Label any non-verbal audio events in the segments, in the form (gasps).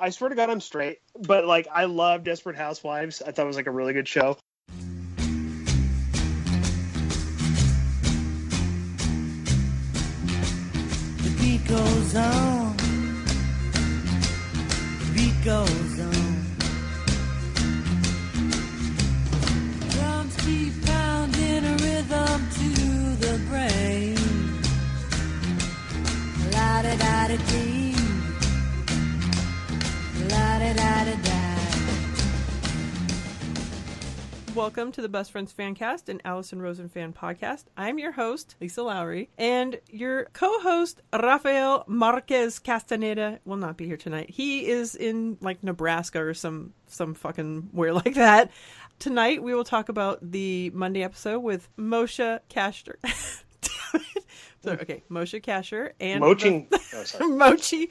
I swear to God, I'm straight, but like I love Desperate Housewives. I thought it was like a really good show. The beat goes on. The beat goes on. Drums keep pounding a rhythm to the brain. La da da da dee. Welcome to the Best Friends Fancast and Alison Rosen Fan Podcast. I'm your host, Lisa Lawrie, and your co host, Rafael Marquez Castaneda, will not be here tonight. He is in like Nebraska or some, some fucking where like that. Tonight, we will talk about the Monday episode with Moshe Kasher. (laughs) Damn it. So, okay, Moshe Kasher and Mochi. the- Oh, (laughs) mochi,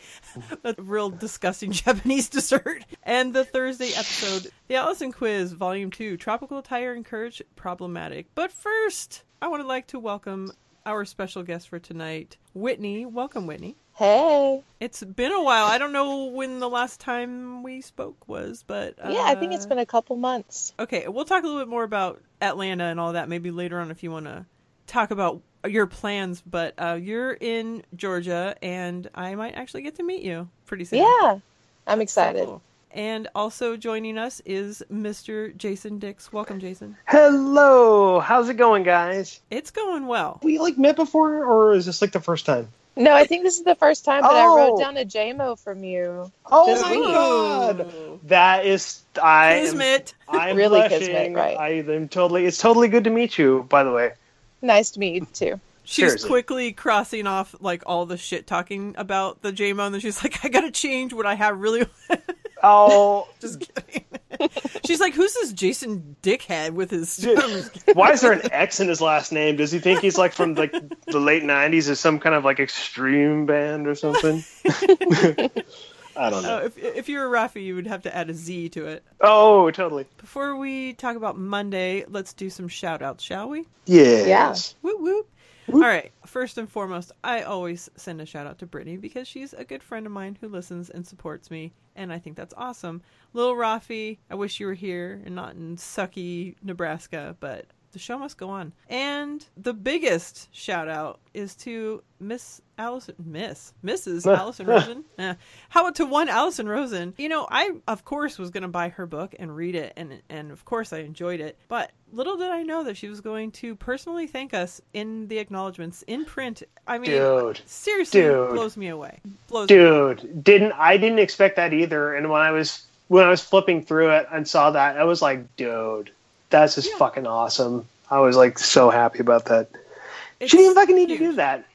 a real disgusting (laughs) Japanese dessert. And the Thursday episode, the Alison Quiz, Volume 2, Tropical Attire Encouraged Problematic. But first, I would like to welcome our special guest for tonight, Whitney. Welcome, Whitney. Hey. It's been a while. I don't know when the last time we spoke was, but. Uh, Yeah, I think it's been a couple months. Okay, we'll talk a little bit more about Atlanta and all that maybe later on if you want to talk about your plans. But uh, you're in Georgia, and I might actually get to meet you pretty soon. Yeah. I'm So excited. cool. And also joining us is Mr. Jason Dix. Welcome, Jason. Hello, how's it going, guys? It's going well. We like met before, or is this like the first time? No, I think this is the first time that I Oh. wrote down a JMO from you. Oh my week. god, that is I am, Kismet. I'm Really blushing. kismet, right. I am totally. It's totally good to meet you. By the way, Nice to meet you too. (laughs) She's Seriously. quickly crossing off like all the shit talking about the JMO, and then she's like, (laughs) I gotta change what I have really. (laughs) oh, Just kidding. she's like, Who's this Jason Dickhead with his. why is there an X in his last name? Does he think he's like from like the late '90s, as some kind of like extreme band or something? I don't oh, know. Oh, if, if you were Rafi, you would have to add a Z to it. Oh, totally. Before we talk about Monday, let's do some shout outs, shall we? Yeah. Yes. Whoop whoop. All right. First and foremost, I always send a shout out to Brittany because she's a good friend of mine who listens and supports me, and I think that's awesome. Little Rafi, I wish you were here and not in sucky Nebraska, but the show must go on. And the biggest shout out is to Miss Alison, Miss, Mrs. (laughs) Alison Rosen. Eh. How about to one Alison Rosen? You know, I of course was going to buy her book and read it, and and of course I enjoyed it. But little did I know that she was going to personally thank us in the acknowledgments in print. I mean, Dude. seriously, Dude. blows me away. Blows me Dude, didn't I didn't expect that either. And when I was when I was flipping through it and saw that, I was like, dude, that's just Yeah. fucking awesome. I was like so happy about that. It's she didn't fucking need to do that.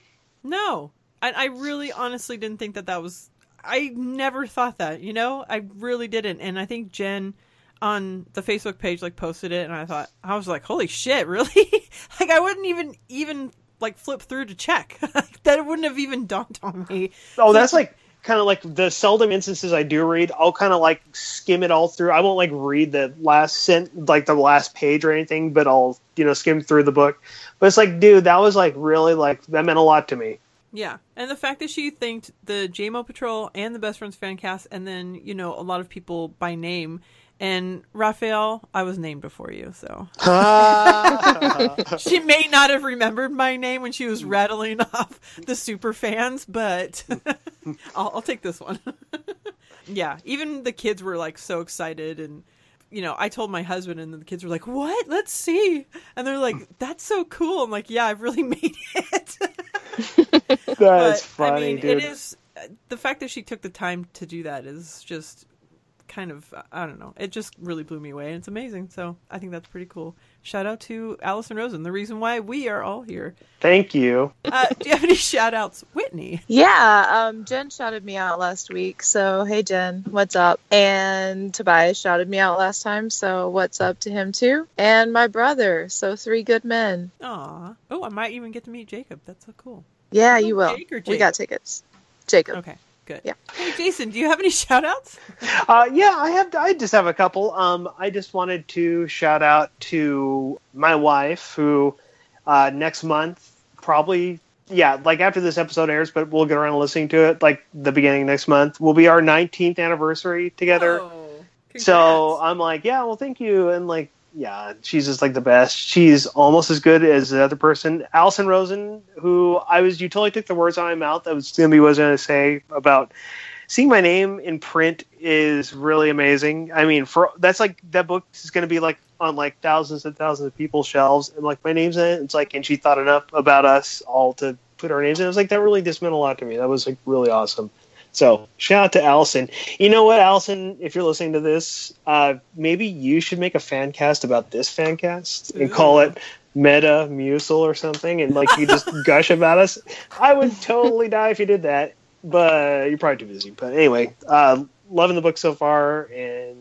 No, I, I really honestly didn't think that that was. I never thought that. You know, I really didn't. And I think Jen on the Facebook page like posted it, and I thought I was like, holy shit, (laughs) really? like I wouldn't even even like flip through to check. (laughs) that wouldn't have even dawned on me. Oh, that's like kind of like the seldom instances I do read. I'll kind of like skim it all through. I won't like read the last sent like the last page or anything, but I'll you know skim through the book. But it's like, dude, that was like really like that meant a lot to me. Yeah, and the fact that she thanked the JMO Patrol and the Best Friends fan cast, and then you know a lot of people by name. And Raphael, I was named before you, so ah. (laughs) she may not have remembered my name when she was rattling off the super fans, but (laughs) I'll, I'll take this one. (laughs) yeah, even the kids were like so excited, and you know, I told my husband, and the kids were like, "What? Let's see!" And they're like, "That's so cool." I'm like, "Yeah, I've really made it." That's funny, I mean, dude. it is uh, the fact that she took the time to do that is just kind of I don't know. It just really blew me away, and it's amazing. So I think that's pretty cool. Shout out to Alison Rosen, the reason why we are all here. Thank you. Uh, do you have any shout outs, Whitney? Yeah, um, Jen shouted me out last week. So, hey, Jen, what's up? And Tobias shouted me out last time. So, what's up to him, too? And my brother. So, three good men. Aw. Oh, I might even get to meet Jacob. That's so cool. Yeah, you will. Jake or We got tickets. Jacob. Okay, good. Yeah. Hey, Jason, do you have any (laughs) shout outs? Uh, yeah, I have. I just have a couple. Um, I just wanted to shout out to my wife, who uh, next month, probably yeah, like after this episode airs, but we'll get around to listening to it like the beginning of next month. Will be our 19th anniversary together. Oh, So. I'm like, yeah, well, thank you, and like, yeah, she's just like the best. She's almost as good as the other person, Alison Rosen, who I was. You totally took the words out of my mouth. That was gonna be what I was gonna say about seeing my name in print is really amazing. I mean, for that's like that book is gonna be like on like thousands and thousands of people's shelves, and like my name's in it. It's like, and she thought enough about us all to put our names in. It was like that really just meant a lot to me. That was like really awesome. So shout out to Alison. You know what, Alison? If you're listening to this, uh, maybe you should make a fan cast about this fan cast and call it Meta Musel or something, and like you just (laughs) gush about us. I would totally die if you did that, but you're probably too busy. But anyway, uh, loving the book so far, and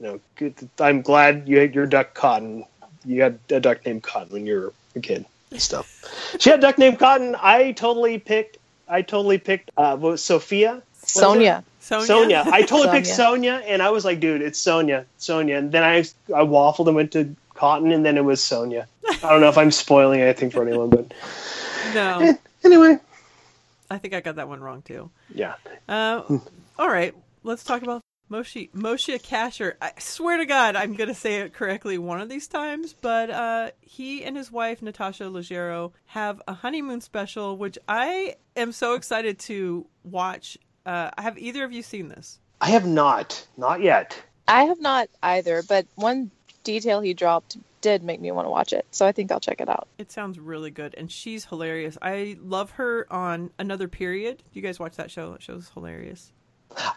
you know, good. I'm glad you had your duck Cotton. You had a duck named Cotton when you were a kid. and Stuff. She had a duck named Cotton. I totally picked. I totally picked. Uh, Sophia. Sonia. Sonia. Sonia. I totally picked Sonia. Sonia, and I was like, dude, it's Sonia, Sonia. And then I I waffled and went to Cotton, and then it was Sonia. I don't know if I'm spoiling anything for anyone, but (laughs) No, anyway, I think I got that one wrong too. yeah. Uh, all right, let's talk about Moshe Moshe Kasher. I swear to God, I'm gonna say it correctly one of these times, but uh, he and his wife Natasha Leggero have a honeymoon special, which I am so excited to watch. Uh, have either of you seen this? I have not, not yet. I have not either, but one detail he dropped did make me want to watch it. So I think I'll check it out. It sounds really good, and she's hilarious. I love her on Another Period. You guys watch that show? That show's hilarious.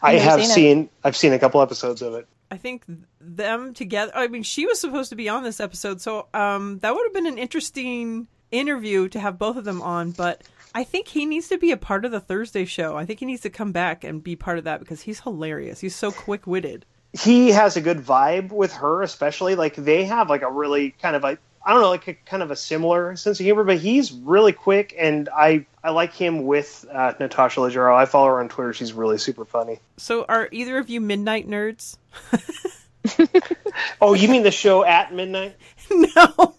I never have seen seen. I've seen a couple episodes of it. I think them together. I mean, she was supposed to be on this episode, so um, that would have been an interesting interview to have both of them on. But I think he needs to be a part of the Thursday show. I think he needs to come back and be part of that because he's hilarious. He's so quick witted. He has a good vibe with her, especially like they have like a really kind of a I don't know, like a kind of a similar sense of humor. But he's really quick, and I I like him with uh, Natasha Leggero. I follow her on Twitter. She's really super funny. So, are either of you midnight nerds? (laughs) Oh, you mean the show at midnight? (laughs) no,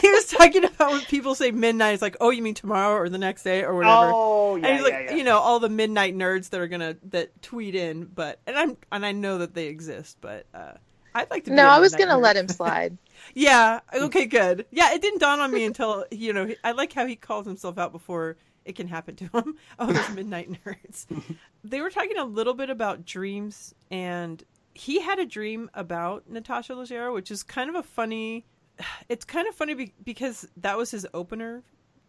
he was talking about when people say midnight. It's like, oh, you mean tomorrow or the next day or whatever. Oh, yeah, and he's like, yeah, yeah. you know, all the midnight nerds that are gonna that tweet in, but and I'm and I know that they exist, but uh, I'd like to. Be No, a I was gonna nerd. let him slide. (laughs) Yeah. Okay. Good. Yeah. It didn't dawn on me until you know. I like how he calls himself out before it can happen to him. (laughs) Oh, those midnight nerds. they were talking a little bit about dreams, and he had a dream about Natasha Leggero, which is kind of a funny. It's kind of funny be- because that was his opener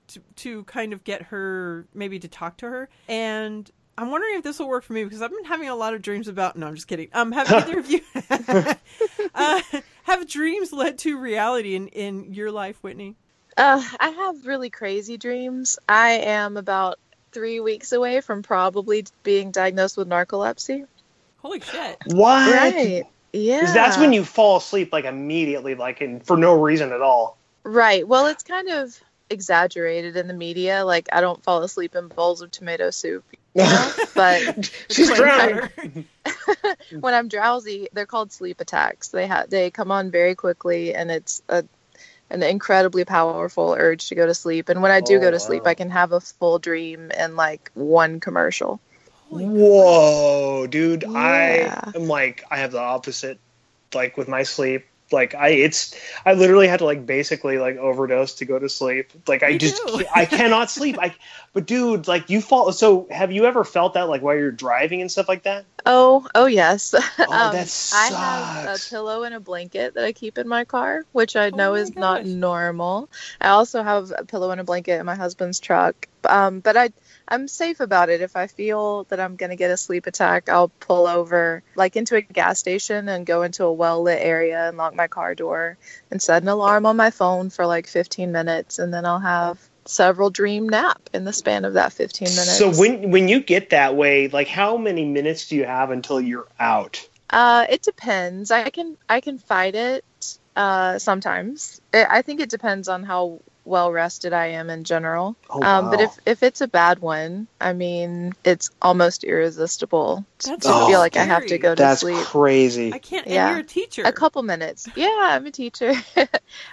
to to kind of get her maybe to talk to her and. I'm wondering if this will work for me because I've been having a lot of dreams about. No, I'm just kidding. Um, have (laughs) either of you (laughs) uh, have dreams led to reality in, in your life, Whitney? Uh, I have really crazy dreams. I am about three weeks away from probably being diagnosed with narcolepsy. Holy shit! What? Right. Yeah. 'Cause that's when you fall asleep like immediately, like and for no reason at all. Right. Well, it's kind of exaggerated in the media. Like, I don't fall asleep in bowls of tomato soup. You (laughs) know? but (laughs) She's Plain drowning. water. (laughs) when I'm drowsy, they're called sleep attacks. They ha- they come on very quickly, and it's a an incredibly powerful urge to go to sleep. And when I do Oh, go to oh, sleep. I can have a full dream in like one commercial. Whoa, dude! Yeah. I am like I have the opposite. Like with my sleep, like I it's I literally had to like basically like overdose to go to sleep. Like I Me just. I (laughs) cannot sleep. I but dude, like you fall. So have you ever felt that like while you're driving and stuff like that? Oh, oh yes. (laughs) Oh, Um, that I have a pillow and a blanket that I keep in my car, which I Oh know my is not normal. I also have a pillow and a blanket in my husband's truck. Um, but I I'm safe about it. If I feel that I'm going to get a sleep attack, I'll pull over like into a gas station and go into a well-lit area and lock my car door and set an alarm on my phone for like 15 minutes and then I'll have several dream nap in the span of that 15 minutes. So when when you get that way, like how many minutes do you have until you're out? Uh, it depends. I can I can fight it uh, sometimes. I I think it depends on how well rested I am in general. Oh, Um, but if if it's a bad one, I mean, it's almost irresistible to That's so feel like I have to go to That's sleep. crazy. I can't. Yeah. And you're a teacher. A couple minutes. Yeah, I'm a teacher. (laughs)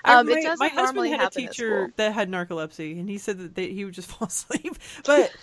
Um, my, it doesn't my husband normally had a happen at teacher that had narcolepsy, and he said that they, he would just (laughs) fall asleep. But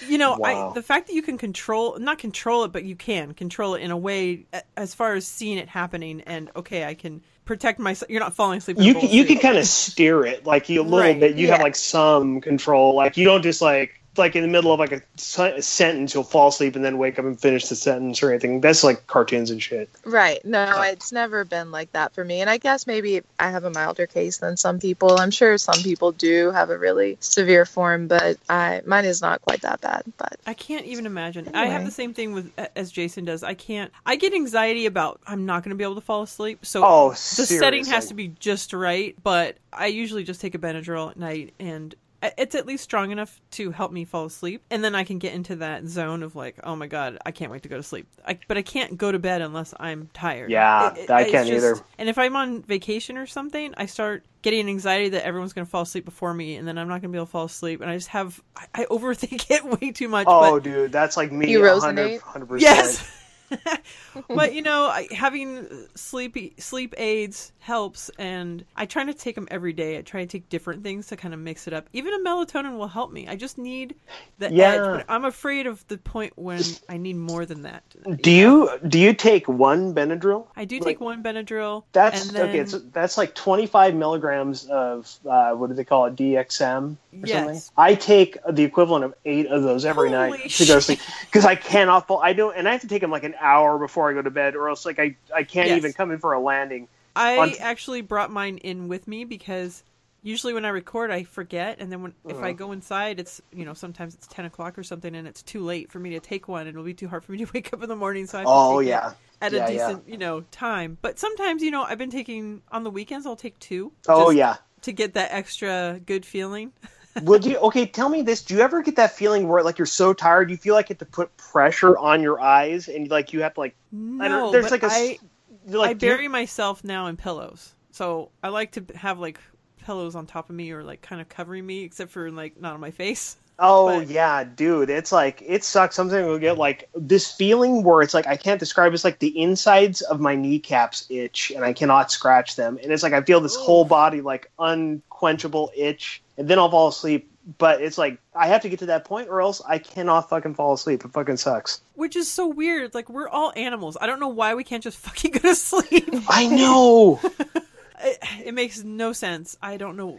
you know, Wow. I, the fact that you can control, not control it, but you can control it in a way as far as seeing it happening, and okay, I can protect myself. You're not falling asleep. you can, you can kind of steer it like you a little Right. bit. You have like some control. Like you don't just like like in the middle of like a, a sentence, you'll fall asleep and then wake up and finish the sentence or anything. That's like cartoons and shit. Right. No, it's never been like that for me. And I guess maybe I have a milder case than some people. I'm sure some people do have a really severe form, but I mine is not quite that bad. But I can't even imagine. I have the same thing with as Jason does. I can't. I get anxiety about I'm not going to be able to fall asleep. So Oh, the setting has to be just right. But I usually just take a Benadryl at night, and I- it's at least strong enough to help me fall asleep, and then I can get into that zone of like, oh my god, I can't wait to go to sleep. I, but I can't go to bed unless I'm tired. Yeah, I can't either. And if I'm on vacation or something, I start getting anxiety that everyone's going to fall asleep before me, and then I'm not going to be able to fall asleep, and I just have I, I overthink (laughs) it way too much. Oh, but dude, that's like me. You 100 Rosinate? percent. yes. (laughs) but you know, I, having sleepy sleep aids helps, and I try to take them every day. I try to take different things to kind of mix it up. Even a melatonin will help me. I just need the Yeah. edge, but I'm afraid of the point when I need more than that. Do you do you take one Benadryl? I do Like, take one Benadryl. That's then, okay. That's like 25 milligrams of uh, what do they call it? DXM or Yes. something. I take the equivalent of eight of those every Holy night to go to sleep because I cannot fall. I don't, and I have to take them like an hour before I go to bed, or else like I I can't Yes. even come in for a landing. I actually brought mine in with me because usually when I record, I forget, and then when if Uh-huh. I go inside, it's you know sometimes it's ten o'clock or something, and it's too late for me to take one, and it'll be too hard for me to (laughs) wake up in the morning. So I have Oh yeah. at Yeah, a yeah. decent you know time. But sometimes you know I've been taking on the weekends. I'll take two. Oh yeah. to get that extra good feeling. (laughs) Would you? Okay, tell me this. Do you ever get that feeling where like you're so tired, you feel like you have to put pressure on your eyes, and like you have to like No, there's like a I, like I do you- bury myself now in pillows. So I like to have like pillows on top of me or like kind of covering me, except for like not on my face. (laughs) Oh But- yeah, dude. It's like it sucks. Sometimes we'll get like this feeling where it's like I can't describe. It's like the insides of my kneecaps itch, and I cannot scratch them. And it's like I feel this whole body like unquenchable itch, and then I'll fall asleep. But it's like I have to get to that point, or else I cannot fucking fall asleep. It fucking sucks. Which is so weird. Like we're all animals. I don't know why we can't just (laughs) fucking go to sleep. I know. (laughs) it, it makes no sense. I don't know.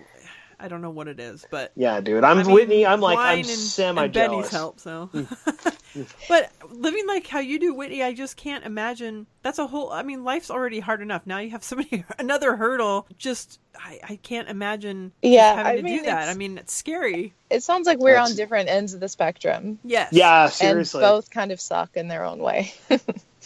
I don't know what it is, but yeah, dude. I'm I mean, Whitney. I'm like wine I'm and, semi and Benny's jealous. help. So, mm. (laughs) Mm. but living like how you do, Whitney, I just can't imagine. That's a whole. I mean, life's already hard enough. Now you have somebody (laughs) another hurdle. Just I, I can't imagine. Yeah, having I to mean, do that. I mean, it's scary. it sounds like we're That's- on different ends of the spectrum. Yes. Yeah, And seriously. both kind of suck in their own way. (laughs)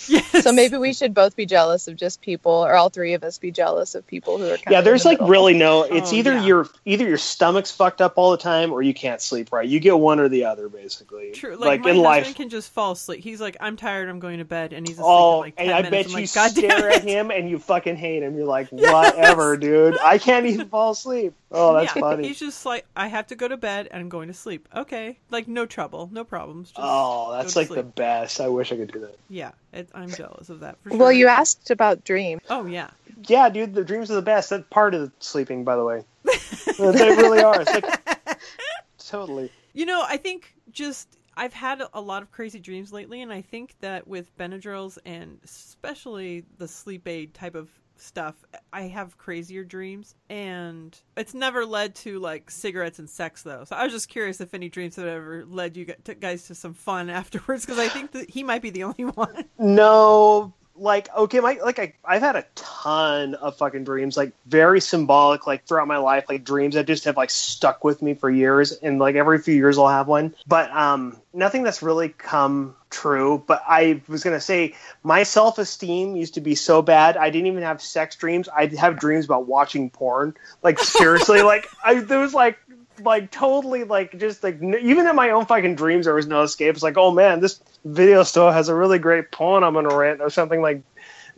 Yes. so maybe we should both be jealous of just people, or all three of us be jealous of people who are kind yeah, of. there's the like middle. really no. It's Oh, either yeah. your either your stomach's fucked up all the time, or you can't sleep right. You get one or the other, basically. True. Like, my in husband life. can just fall asleep. He's like, I'm tired. I'm going to bed, and he's asleep Oh, in like ten and I minutes. bet I'm you like, God stare at him and you fucking hate him. You're like, (laughs) whatever, dude. I can't even fall asleep. Oh, that's yeah, funny. He's just like, I have to go to bed and I'm going to sleep. Okay, like no trouble, no problems. Just Oh, that's to like the best. I wish I could do that. Yeah, it, I'm jealous of that for sure. Well, you asked about dreams. Oh yeah, Yeah, dude, the dreams are the best. That's part of sleeping, by the way. they really are. It's like (laughs) totally. you know, I think just I've had a lot of crazy dreams lately, and I think that with Benadryls and especially the sleep aid type of stuff, I have crazier dreams, and it's never led to like cigarettes and sex though. So I was just curious if any dreams have ever led you guys to some fun (laughs) afterwards, because I think that he might be the only (laughs) one. No, like okay, my like I I've had a ton of fucking dreams, like very symbolic, like throughout my life, like dreams that just have like stuck with me for years, and like every few years I'll have one. But um, nothing that's really come true. But I was gonna say my self esteem used to be so bad. I didn't even have sex dreams. I'd have dreams about watching porn. Like seriously, (laughs) like I there was like like totally like just like n- even in my own fucking dreams there was no escape. It's like oh man, this video store has a really great porn I'm gonna rent or something like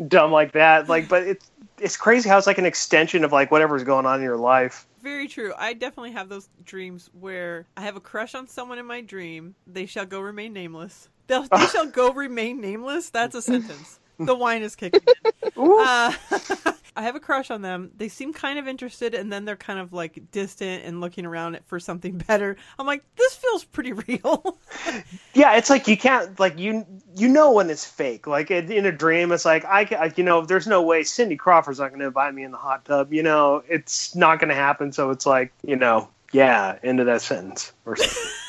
dumb like that. Like, but it's it's crazy how it's like an extension of like whatever's going on in your life. Very true. I definitely have those dreams where I have a crush on someone in my dream. They shall go remain nameless. They'll, they (laughs) shall go remain nameless. That's a sentence. The wine is kicking in. Uh, (laughs) I have a crush on them. They seem kind of interested, and then they're kind of like distant and looking around for something (laughs) better. I'm like, this feels pretty (laughs) real. Yeah, it's like you can't like you you know when it's fake. Like in in a dream, it's like I, ca- you know there's no way Cindy Crawford's not going to invite me in the hot tub. You know, it's not going to happen. So it's like you know, yeah, end of that sentence or.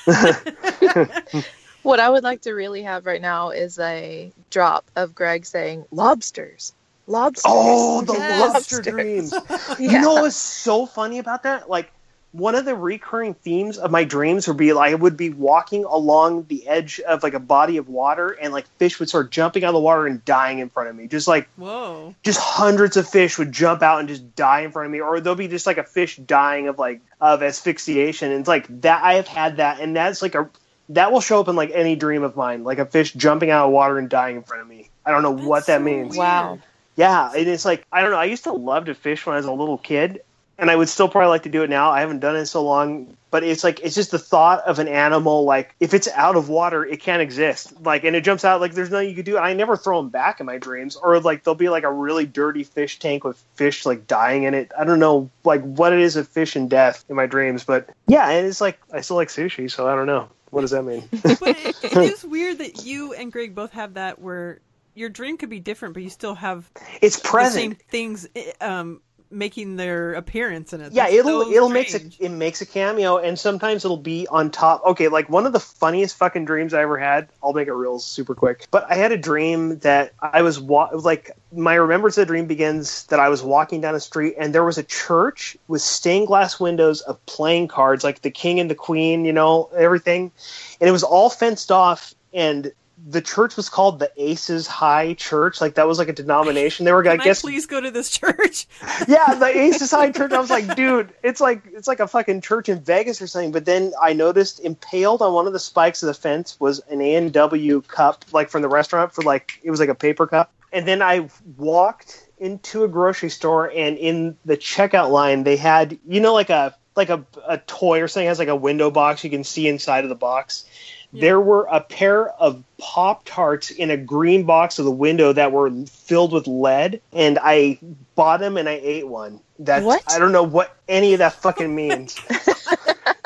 (laughs) What I would like to really have right now is a drop of Greg saying lobsters. Lobsters. Oh, the Yes. lobster dreams. Yeah. (laughs) You know what's so funny about that? Like one of the recurring themes of my dreams would be like I would be walking along the edge of like a body of water and like fish would start jumping out of the water and dying in front of me. Just like Whoa. just hundreds of fish would jump out and just die in front of me, or there'll be just like a fish dying of like of asphyxiation. And it's like that I have had that, and that's like a that will show up in like any dream of mine, like a fish jumping out of water and dying in front of me. I don't know what that so means. weird. Wow. Yeah, and it's like I don't know. I used to love to fish when I was a little kid, and I would still probably like to do it now. I haven't done it in so long, but it's like it's just the thought of an animal like if it's out of water, it can't exist. Like, and it jumps out like there's nothing you could do. I never throw them back in my dreams, or like there'll be like a really dirty fish tank with fish like dying in it. I don't know like what it is of fish and death in my dreams, but yeah, and it's like I still like sushi, so I don't know. What does that mean? (laughs) But it, it (laughs) is weird that you and Greg both have that where your dream could be different, but you still have it's the present. same things um, making their appearance in it. Yeah, That's it'll so it'll make a it makes a cameo, and sometimes it'll be on top. Okay, like one of the funniest fucking dreams I ever had. I'll make it real super quick. But I had a dream that I was wa- like my remembrance of the dream begins that I was walking down a street and there was a church with stained glass windows of playing cards, like the king and the queen, you know, everything, and it was all fenced off and. The church was called the Aces High Church. Like that was like a denomination. They were, Can I guess, please go to this church? (laughs) yeah, the Aces High Church. I was like, dude, it's like it's like a fucking church in Vegas or something. But then I noticed impaled on one of the spikes of the fence was an A and W cup, like from the restaurant for like it was like a paper cup. And then I walked into a grocery store, and in the checkout line, they had you know like a like a, a toy or something has like a window box you can see inside of the box. There were a pair of Pop Tarts in a green box of the window that were filled with lead, and I bought them and I ate one. That What? I don't know what any of that fucking means. (laughs)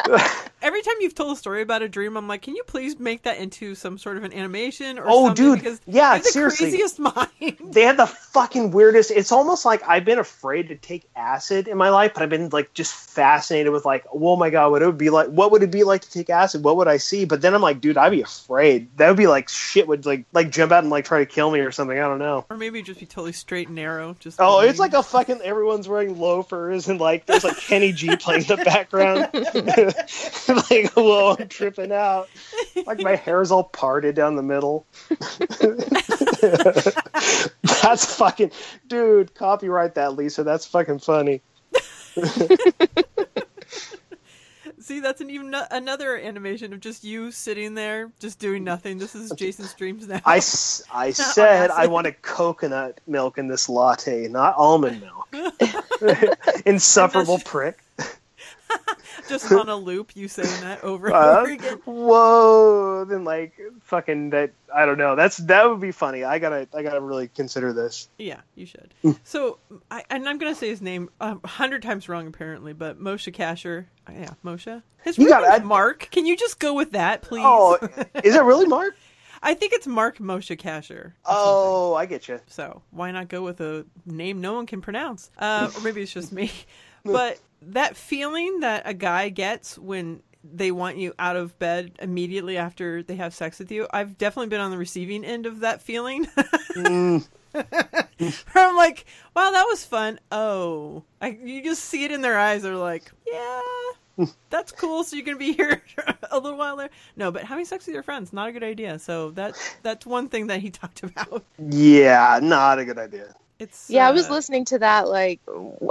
(laughs) Every time you've told a story about a dream, I'm like, can you please make that into some sort of an animation or Oh, something? dude. Because Yeah, you have the seriously. craziest (laughs) mind. they had the fucking weirdest. It's almost like I've been afraid to take acid in my life, but I've been like just fascinated with like, oh my god, what it would be like? What would it be like to take acid? What would I see? But then I'm like, dude, I'd be afraid. That would be like shit would like like jump out and like try to kill me or something. I don't know. Or maybe just be totally straight and narrow. Just Oh, it's like a fucking everyone's wearing loafers and like there's like Kenny G playing in the background. (laughs) (laughs) (laughs) like, whoa, I'm tripping out. Like my hair's all parted down the middle. (laughs) That's fucking dude, copyright that, Lisa. That's fucking funny. (laughs) See, that's an even no- another animation of just you sitting there, just doing nothing. This is Jason's dreams now. I, s- I said I wanted coconut milk in this latte, not almond milk. Insufferable prick. (laughs) just on a loop, you saying that over and Uh, over again. whoa then like fucking that i don't know that's that would be funny i gotta i gotta really consider this Yeah, you Hmm. should. so, I, and I'm gonna say his name a hundred times wrong apparently, but Moshe Kasher. uh, Yeah, Moshe. His You real name's Mark. Can you just go with that, please? oh is it really mark (laughs) I think it's Mark Moshe Kasher. or something. oh i get you So why not go with a name no one can pronounce? Uh, or maybe it's just me. (laughs) But that feeling that a guy gets when they want you out of bed immediately after they have sex with you, I've definitely been on the receiving end of that feeling. Mm. (laughs) I'm like, wow, that was fun. Oh, I, you just see it in their eyes. They're like, yeah, that's cool. So you're gonna be here (laughs) a little while there. No, but having sex with your friends not a good idea. So that that's one thing that he talked about. yeah not a good idea It's Yeah, I was uh, listening to that. Like,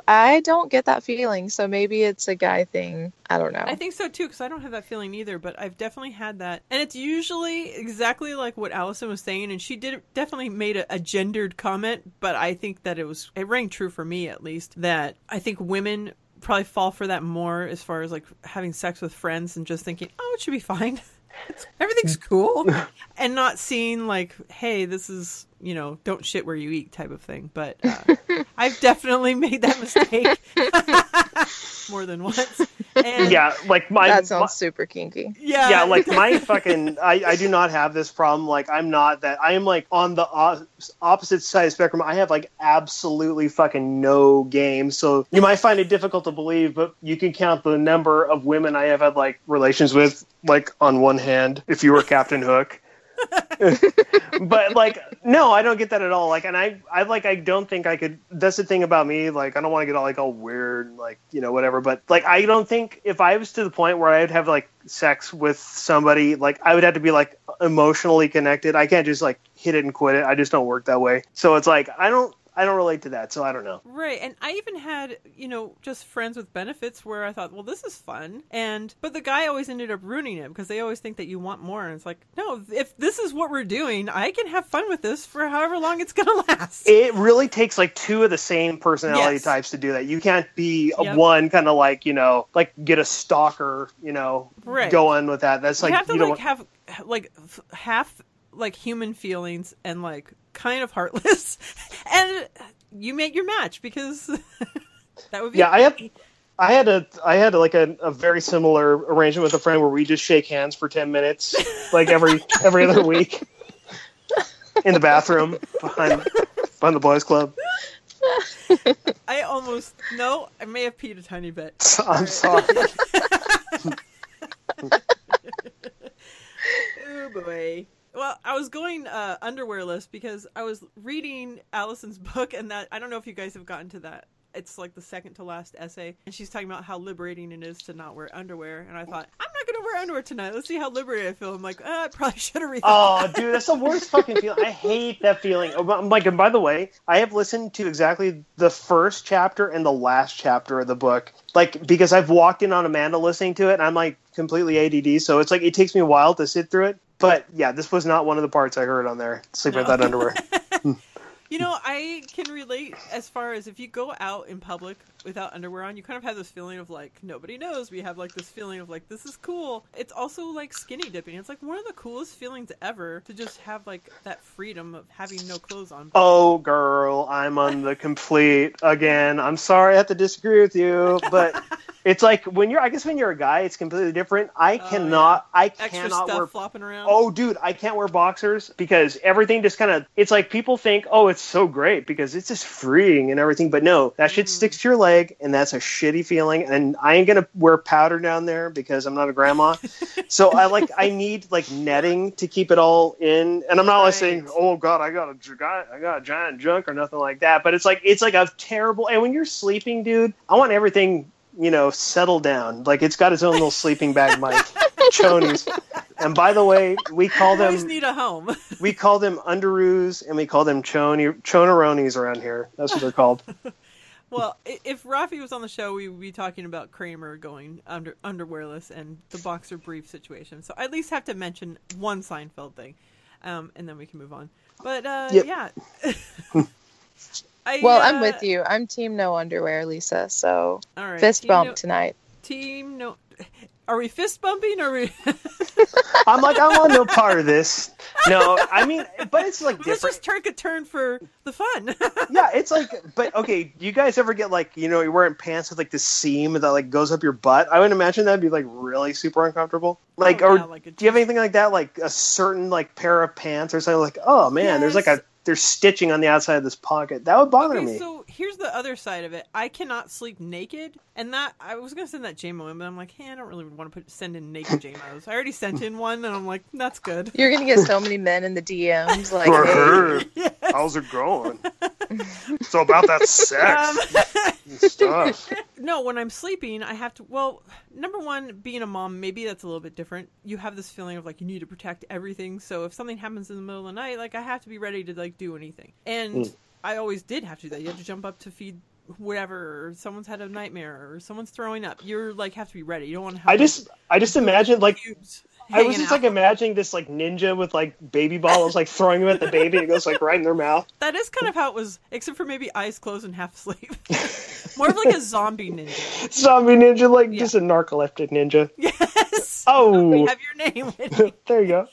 I don't get that feeling. So maybe it's a guy thing. I don't know. I think so too, because I don't have that feeling either. But I've definitely had that, and it's usually exactly like what Alison was saying, and she did definitely made a, a gendered comment. But I think that it was it rang true for me at least that I think women probably fall for that more as far as like having sex with friends and just thinking, oh, it should be fine. (laughs) It's, everything's cool, (laughs) and not seeing like, hey, this is you know, don't shit where you eat type of thing. But uh, (laughs) I've definitely made that mistake (laughs) more than once. And Yeah, like my that sounds my- super kinky. yeah, yeah, like my fucking, I, I do not have this problem. Like, I'm not that. I am like on the o- opposite side of the spectrum. I have like absolutely fucking no game. So you might find it difficult to believe, but you can count the number of women I have had like relations with, like on one hand, if you were Captain Hook. (laughs) but like no i don't get that at all. Like and i i like i don't think i could that's the thing about me like i don't want to get all like all weird like you know whatever but like i don't think if i was to the point where i'd have like sex with somebody like i would have to be like emotionally connected. I can't just like hit it and quit it. I just don't work that way. So it's like i don't i don't relate to that so i don't know Right, and I even had, you know, just friends with benefits where I thought, well, this is fun, and but the guy always ended up ruining it because they always think that you want more, and it's like, no, if this is what we're doing, I can have fun with this for however long it's gonna (laughs) last. it really takes like two of the same personality Yes. types to do that. You can't be a Yep. one kind of like you know like get a stalker you know Right. going with that. That's like you have to you don't like want- have like half like human feelings and like kind of heartless, (laughs) and you make your match because (laughs) that would be yeah. I have I had a I had like a, a very similar arrangement with a friend where we just shake hands for ten minutes like every (laughs) every other week in the bathroom behind behind the boys club. I almost no, I may have peed a tiny bit. I'm sorry. Oh boy. Well, I was going uh, underwearless because I was reading Alison's book, and that I don't know if you guys have gotten to that. It's like the second to last essay, and she's talking about how liberating it is to not wear underwear. And I thought, I'm not going to wear underwear tonight. Let's see how liberated I feel. I'm like, uh, I probably (laughs) should have read. Oh, dude, that's the worst fucking feeling. I hate that feeling. Oh, I'm like, and by the way, I have listened to exactly the first chapter and the last chapter of the book, like because I've walked in on Amanda listening to it, and I'm like completely ADD, so it's like it takes me a while to sit through it. But yeah, this was not one of the parts I heard on there. Sleep No. that underwear. (laughs) You know, I can relate as far as if you go out in public without underwear on, you kind of have this feeling of like nobody knows. We have like this feeling of like this is cool. It's also like skinny dipping. It's like one of the coolest feelings ever to just have like that freedom of having no clothes on. Oh, girl, I'm on the complete again. I'm sorry I have to disagree with you, but (laughs) it's like when you're. I guess when you're a guy, it's completely different. I Oh, cannot. I Extra cannot stuff wear flopping around. Oh, dude, I can't wear boxers because everything just kind of. It's like people think, oh, it's so great because it's just freeing and everything. But no, that shit Mm. sticks to your leg, and that's a shitty feeling. And I ain't gonna wear powder down there because I'm not a grandma. (laughs) so I like I need like netting to keep it all in. And I'm not like saying, oh god, I got a I got a giant junk or nothing like that. But it's like it's like a terrible. And when you're sleeping, dude, I want everything. You know, settle down. Like it's got its own little sleeping bag, Mike. (laughs) Chonies. And by the way, we call You them always need a home. we call them underoos and we call them choni chonaronis around here. That's what they're called. (laughs) well, if Rafi was on the show, we would be talking about Kramer going under underwearless and the boxer brief situation. So I at least have to mention one Seinfeld thing, um, and then we can move on. But uh, Yep. yeah. (laughs) I, Well, uh, I'm with you. I'm team no underwear, Lisa. So All right, fist bump no- tonight. team no. Are we fist bumping? Or are we? (laughs) I'm like, I want no part of this. No, I mean, but it's like Let's different. just take a turn for the fun. (laughs) Yeah, it's like, but okay, do you guys ever get like, you know, you're wearing pants with like the seam that like goes up your butt? I would imagine that'd be like really super uncomfortable. Like, Oh, or yeah, like a do you have anything like that? Like a certain like pair of pants or something like, oh man, there's like a there's stitching on the outside of this pocket. That would bother Okay, me. so here's the other side of it. I cannot sleep naked, and that I was gonna send that JMO in, but I'm like, hey, I don't really want to put send in naked (laughs) JMOs. I already sent in one, and I'm like, that's good. You're gonna get so many (laughs) men in the DMs like, hey, How's it going? (laughs) so about that sex Um, stuff. no, when I'm sleeping, I have to. Well, number one, being a mom, maybe that's a little bit different. You have this feeling of like you need to protect everything. So if something happens in the middle of the night, like I have to be ready to like do anything. And Mm. I always did have to do that. You have to jump up to feed whatever, or someone's had a nightmare, or someone's throwing up. You're like have to be ready. You don't want to. Have I just I just imagine like I was just out. like imagining this like ninja with like baby balls, like throwing them at the baby. and It goes like right in their mouth. (laughs) That is kind of how it was, except for maybe eyes closed and half asleep. (laughs) More of like a zombie ninja. Zombie ninja, like Yeah. just a narcoleptic ninja. (laughs) Yes. Oh, We have your name. There you go.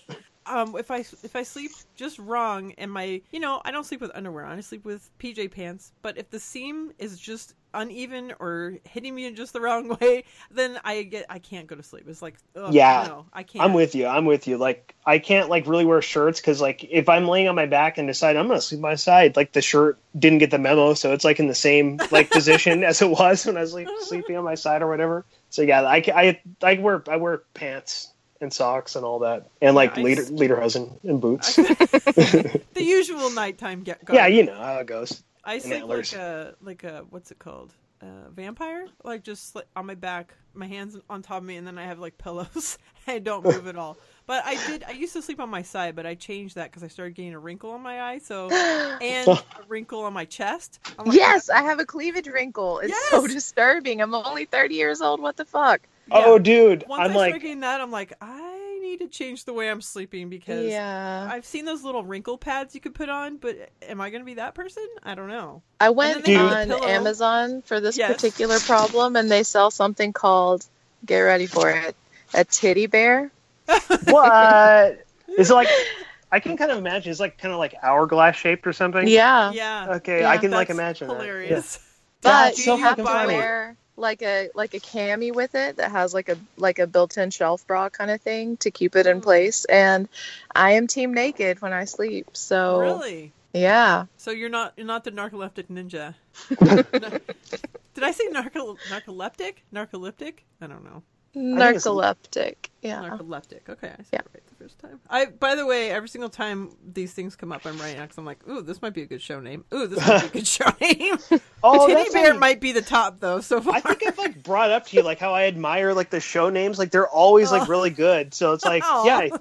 Um, if I if I sleep just wrong and my you know I don't sleep with underwear on, I sleep with PJ pants. But if the seam is just uneven or hitting me in just the wrong (laughs) way, then I get I can't go to sleep. It's like ugh, Yeah. no, I can't. I'm with you. I'm with you. Like I can't like really wear shirts because like if I'm laying on my back and decide I'm gonna sleep on my side, like the shirt didn't get the memo, so it's like in the same like (laughs) position as it was when I was like sleeping on my side or whatever. So yeah, I I I wear I wear pants and socks and all that, and like Nice. leader lederhosen and boots. (laughs) the usual nighttime get. Go. yeah, you know how it goes. I sleep like a like a what's it called? Uh, vampire, like just like, on my back, my hands on top of me, and then I have like pillows. (laughs) I don't move at all. But I did. I used to sleep on my side, but I changed that because I started getting a wrinkle on my eye. So (gasps) and (laughs) a wrinkle on my chest. Like, Yes, I have a cleavage wrinkle. It's so disturbing. I'm only 30 years old. What the fuck? Oh, yeah. Oh, dude, Once I'm I like started getting that, I'm like, I need to change the way I'm sleeping because Yeah. I've seen those little wrinkle pads you could put on, but am I going to be that person? I don't know. I went on have the pillow. Amazon for this Yes. particular problem and they sell something called, get ready for it, a titty bear. (laughs) what? Is it like? (laughs) I can kind of imagine. It's like kind of like hourglass shaped or something. Yeah. Yeah. Okay, Yeah. I can like imagine hilarious. But That's so you have to funny. wear like a like a cami with it that has like a like a built-in shelf bra kind of thing to keep it Mm. in place. And I am team naked when I sleep. So Really? yeah, So you're not you're not the narcoleptic ninja. (laughs) Did I say narco narcoleptic? Narcoleptic? I don't know. Think narcoleptic. Yeah. Narcoleptic. Okay, I said Yeah. it right the first time. I by the way, every single time these things come up, I'm writing because I'm like, ooh, this might be a good show name. Ooh, this might be a good (laughs) show name. (laughs) Oh, Titty that's Bear like- might be the top though. So far. I think I've like brought up to you like how I admire like the show names. Like they're always like Oh. really good. So it's like (laughs) Aw. yeah,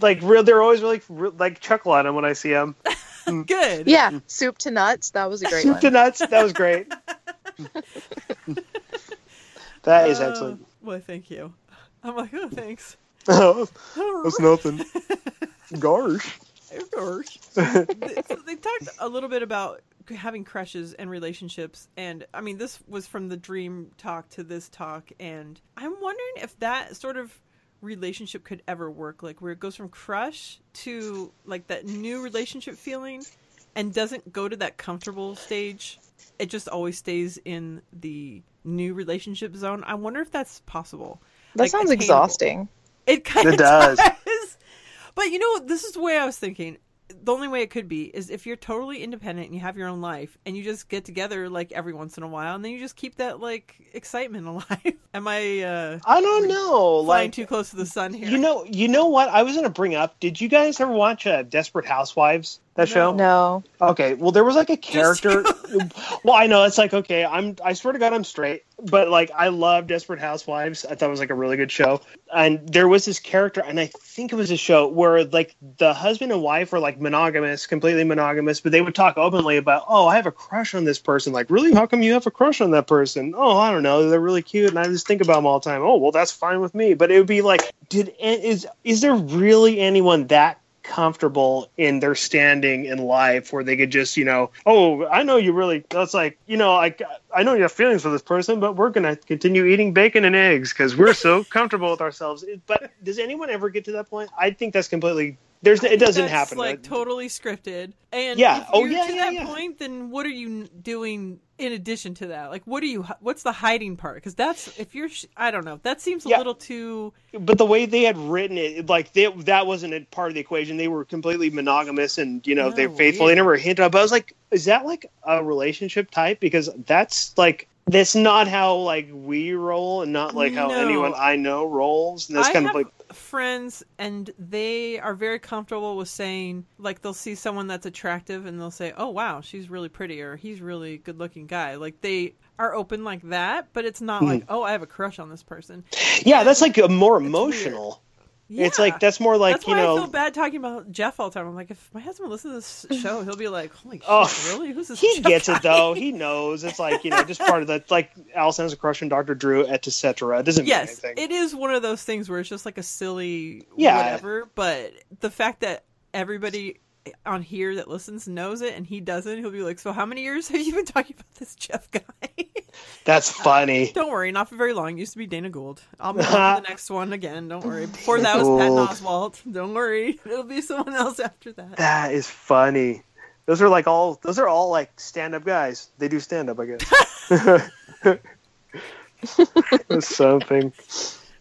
like real. They're always really like chuckle at them when I see them. good. Yeah, soup to nuts. That was a great Soup one. to nuts. That was great. that is Uh, excellent. Well, thank you. I'm like, oh, thanks. (laughs) That's nothing. (laughs) Gosh. Course. (laughs) so they talked a little bit about having crushes and relationships and i mean this was from the dream talk to this talk and i'm wondering if that sort of relationship could ever work like where it goes from crush to like that new relationship feeling and doesn't go to that comfortable stage it just always stays in the new relationship zone i wonder if that's possible That Like, sounds attainable. exhausting. it kind of does. does. But you know, this is the way I was thinking. The only way it could be is if you're totally independent and you have your own life and you just get together like every once in a while and then you just keep that like excitement (laughs) alive. Am I uh I don't know. flying Like too close to the sun here? you know, you know what? I was gonna bring up. Did you guys ever watch uh, Desperate Housewives? That show? No. Okay, well, there was like a character. (laughs) well, I know it's like okay, I'm. I swear to God, I'm straight, but like I love Desperate Housewives. I thought it was like a really good show, and there was this character, and I think it was a show where like the husband and wife were like monogamous, completely monogamous, but they would talk openly about, oh, I have a crush on this person. Like, really? How come you have a crush on that person? Oh, I don't know. They're really cute, and I just think about them all the time. Oh, well, that's fine with me. But it would be like, did is is there really anyone that comfortable in their standing in life where they could just you know oh i know you really that's like you know i i know you have feelings for this person but we're gonna continue eating bacon and eggs because we're so comfortable with ourselves. But does anyone ever get to that point? I think that's completely there's it doesn't That's, happen Like uh, totally scripted. And Yeah. if Oh, yeah, to yeah, that yeah. point, then what are you doing in addition to that? Like, what are you? What's the hiding part? Because that's if you're. sh- I don't know. That seems a Yeah. little too. but the way they had written it, like they, that wasn't a part of the equation. They were completely monogamous, and you know they're Oh, faithful. weird. They never hinted. But I was like, is that like a relationship type? Because that's like that's not how like we roll, and not like how anyone I know rolls. And that's I kind have of like friends, and they are very comfortable with saying, like, they'll see someone that's attractive, and they'll say, "Oh, wow, she's really pretty," or "He's really good-looking guy." Like they are open like that, but it's not Hmm. like, "Oh, I have a crush on this person." yeah, that's like a more weird. Emotional. It's like that's more like That's you know I feel bad talking about Jeff all the time. I'm like, if my husband listens to this show, he'll be like, "Holy (laughs) oh, shit, Oh, really? Who's this?" he Jeff gets guy?" it though. He knows. It's like you know, just part of the like Alison has a crush on Doctor Drew, etc. It doesn't mean yes, anything. it is one of those things where it's just like a silly Yeah. whatever. But the fact that everybody on here that listens knows it and he doesn't, he'll be like, "So how many years (laughs) have you been talking about this Jeff guy?" (laughs) That's funny. Don't worry, not for very long. It used to be Dana Gould. I'll move on to the (laughs) next one again. Don't worry. Before that was Patton Gould. Oswalt. Don't worry, it'll be someone else after that. That is funny. Those are like all. Those are all like stand-up guys. They do stand-up, I guess. Something.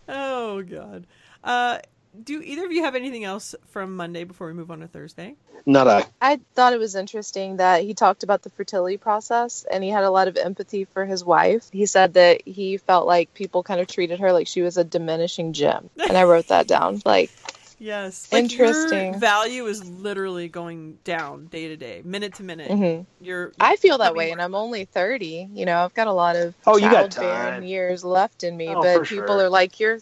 Oh God. Uh, do either of you have anything else from Monday before we move on to Thursday? Not I. I thought it was interesting that he talked about the fertility process and he had a lot of empathy for his wife. He said that he felt like people kind of treated her like she was a diminishing gem. And I wrote that down. (laughs) Like, Yes. Interesting. Your value is literally going down day to day, minute to minute. mhm. You're. I feel that way, more- and I'm only 30. You know, I've got a lot of Oh, you got time. years left in me. Oh, but people sure. are like, "You're,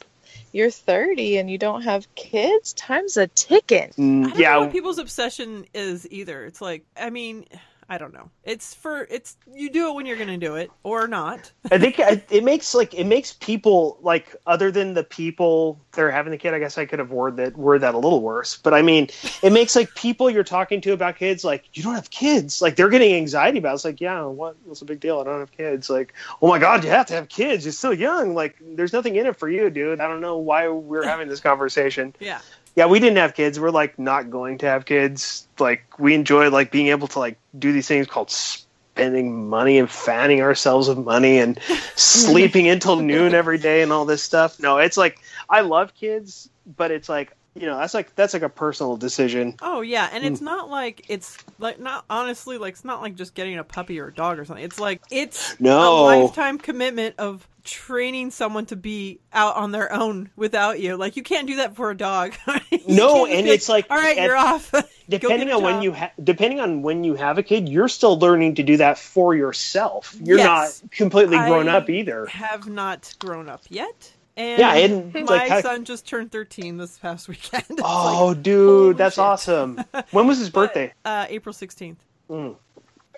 you're 30 and you don't have kids. Time's a ticking." I Mm, don't know yeah, what people's obsession is either. It's like, I mean, I don't know. It's for it's you do it when you're going to do it or not. I think it makes like it makes people like other than the people that are having the kid. I guess I could have worded that word that a little worse, but I mean, it makes like people you're talking to about kids like you don't have kids. Like they're getting anxiety about. It. It's like yeah, what? What's the big deal? I don't have kids. Like oh my god, you have to have kids. You're still young. Like there's nothing in it for you, dude. I don't know why we're having this conversation. Yeah. Yeah, we didn't have kids. We're like not going to have kids. Like we enjoy like being able to like do these things called spending money and fanning ourselves with money and (laughs) sleeping until noon every day and all this stuff. No, it's like I love kids, but it's like you know that's like that's like a personal decision. Oh yeah, and Hmm. it's not like it's like not honestly like it's not like just getting a puppy or a dog or something. It's like it's No. a lifetime commitment of training someone to be out on their own without you. Like you can't do that for a dog. (laughs) No, and it's like all right, at- you're off. (laughs) Depending on when you ha- depending on when you have a kid, you're still learning to do that for yourself. You're Yes. not completely grown I up either. have not grown up yet. And Yeah, and my like how- son just turned 13 this past weekend. (laughs) It's Oh, like, dude, that's shit. awesome. When was his But, birthday? Uh, April 16th. Mm.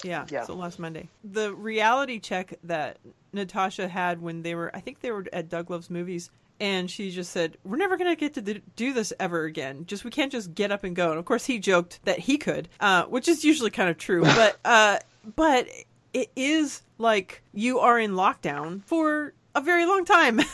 Yeah, Yeah. so last Monday. The reality check that Natasha had when they were, I think they were at Doug Loves Movies, and she just said, "We're never gonna get to do this ever again. Just we can't just get up and go." And of course, he joked that he could, uh, which is usually kind of true. (laughs) but uh, but it is like you are in lockdown for a very long time. (laughs)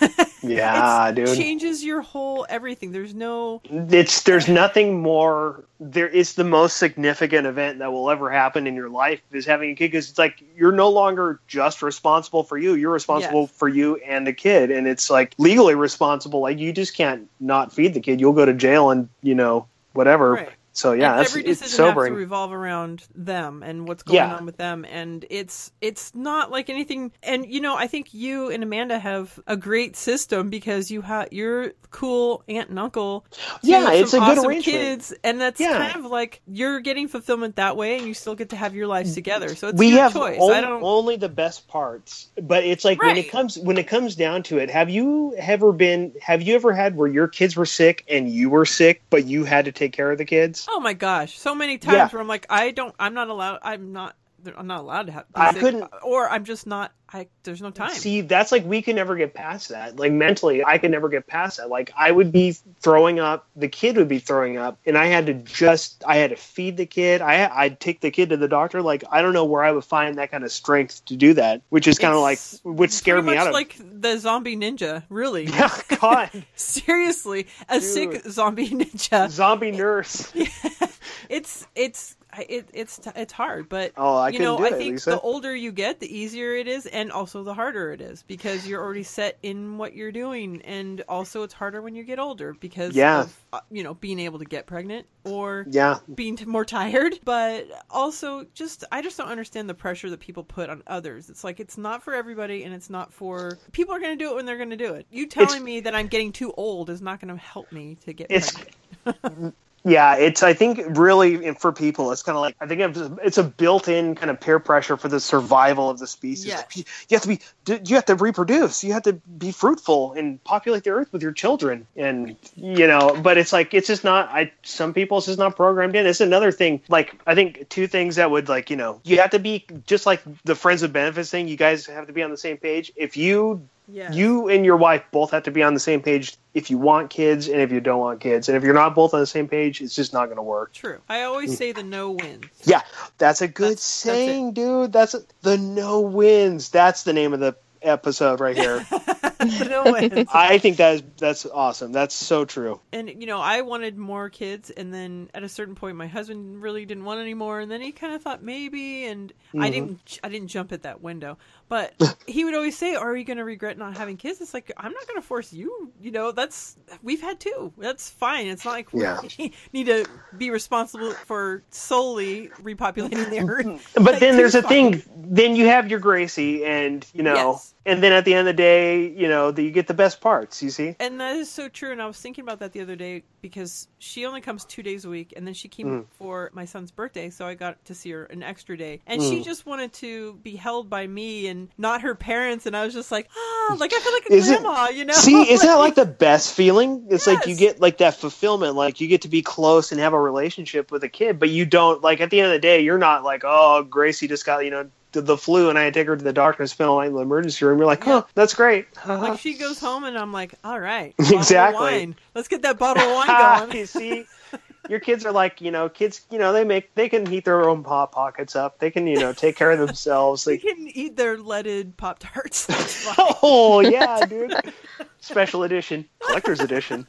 Yeah, It dude. changes your whole everything. There's no It's there's nothing more. there is the most significant event that will ever happen in your life is having a kid because it's like you're no longer just responsible for you. You're responsible Yes. for you and the kid, and it's like legally responsible. Like you just can't not feed the kid. You'll go to jail and you know whatever. Right. So yeah, every it's decision has to revolve around them and what's going Yeah. on with them. And it's it's not like anything and you know i think you and amanda have a great system because you have you're cool aunt and uncle Yeah, it's a good arrangement. kids. And that's Yeah. kind of like you're getting fulfillment that way and you still get to have your lives together. So it's we your have choice. on- i don't only the best parts but it's like when it comes when it comes down to it have you ever been have you ever had where your kids were sick and you were sick but you had to take care of the kids oh my gosh so many times Yeah. where i'm like i don't i'm not allowed i'm not i'm not allowed to have I couldn't- or i'm just not i there's no time. See that's like we can never get past that. Like mentally i could never get past that. Like i would be throwing up the kid would be throwing up and i had to just i had to feed the kid. I i'd take the kid to the doctor. Like i don't know where i would find that kind of strength to do that which is kind of like would scare me out of like the zombie ninja really. (laughs) Yeah god. (laughs) Seriously a sick zombie ninja. Zombie nurse. (laughs) It's it's it, it's it's hard but Oh, I you know i it, think Lisa. the older you get the easier it is and also the harder it is because you're already set in what you're doing and also it's harder when you get older because Yeah. of uh, you know being able to get pregnant or yeah. being t- more tired. (laughs) But also just i just don't understand the pressure that people put on others. It's like it's not for everybody and it's not for people are going to do it when they're going to do it. You telling me that i'm getting too old is not going to help me to get It's- pregnant (laughs) Yeah, it's. I think really eh, for people, it's kind of like I think it's a- built-in kind of peer pressure for the survival of the species. Like, you, you have to be, you have to reproduce, you have to be fruitful and populate the earth with your children, and you know. But it's like it's just not. I some people it's just not programmed in. It's another thing. Like I think two things that would like you know you have to be just like the friends with benefits thing. You guys have to be on the same page. If you Yeah. you and your wife both have to be on the same page if you want kids and if you don't want kids. And if you're not both on the same page, it's just not going to work. True. I always mm. say the no wins. Yeah, that's a good That's- that's saying, dude. That's the no wins. That's the name of the episode right here. (laughs) no. I think that is that's awesome. That's so true. and you know i wanted more kids and then at a certain point my husband really didn't want any more and then he kind of thought maybe and Mm-hmm. i didn't i didn't jump at that window but (laughs) he would always say are you going to regret not having kids it's like i'm not going to force you you know that's we've had two that's fine it's not like Yeah. we (laughs) need to be responsible for solely repopulating the earth But Like, then there's a thing. Then you have your Gracie, and you know, Yes. And then at the end of the day, you know, that you get the best parts. You see? And that is so true. And I was thinking about that the other day because she only comes two days a week, and then she came Mm. for my son's birthday, so I got to see her an extra day. And she Mm. just wanted to be held by me and not her parents. And I was just like, ah, like I feel like a Is it- grandma, you know? See, (laughs) isn't that like the best feeling? It's like you get like that fulfillment, like you get to be close and have a relationship with a kid, but you don't like at the end of the day, you're not like, oh, Gracie just got you know the, flu, and I take her to the doctor and spend all night in the emergency room. You're like, oh, that's great. (laughs) like she goes home, and I'm like, all right, (laughs) Exactly. wine. Let's get that bottle of wine (laughs) going. you see. Your kids are like, you know, kids, you know, they make, they can heat their own pop pockets up. They can, you know, take care of themselves. They They, can eat their leaded Pop Tarts. Oh, yeah, dude. Special edition, collector's edition.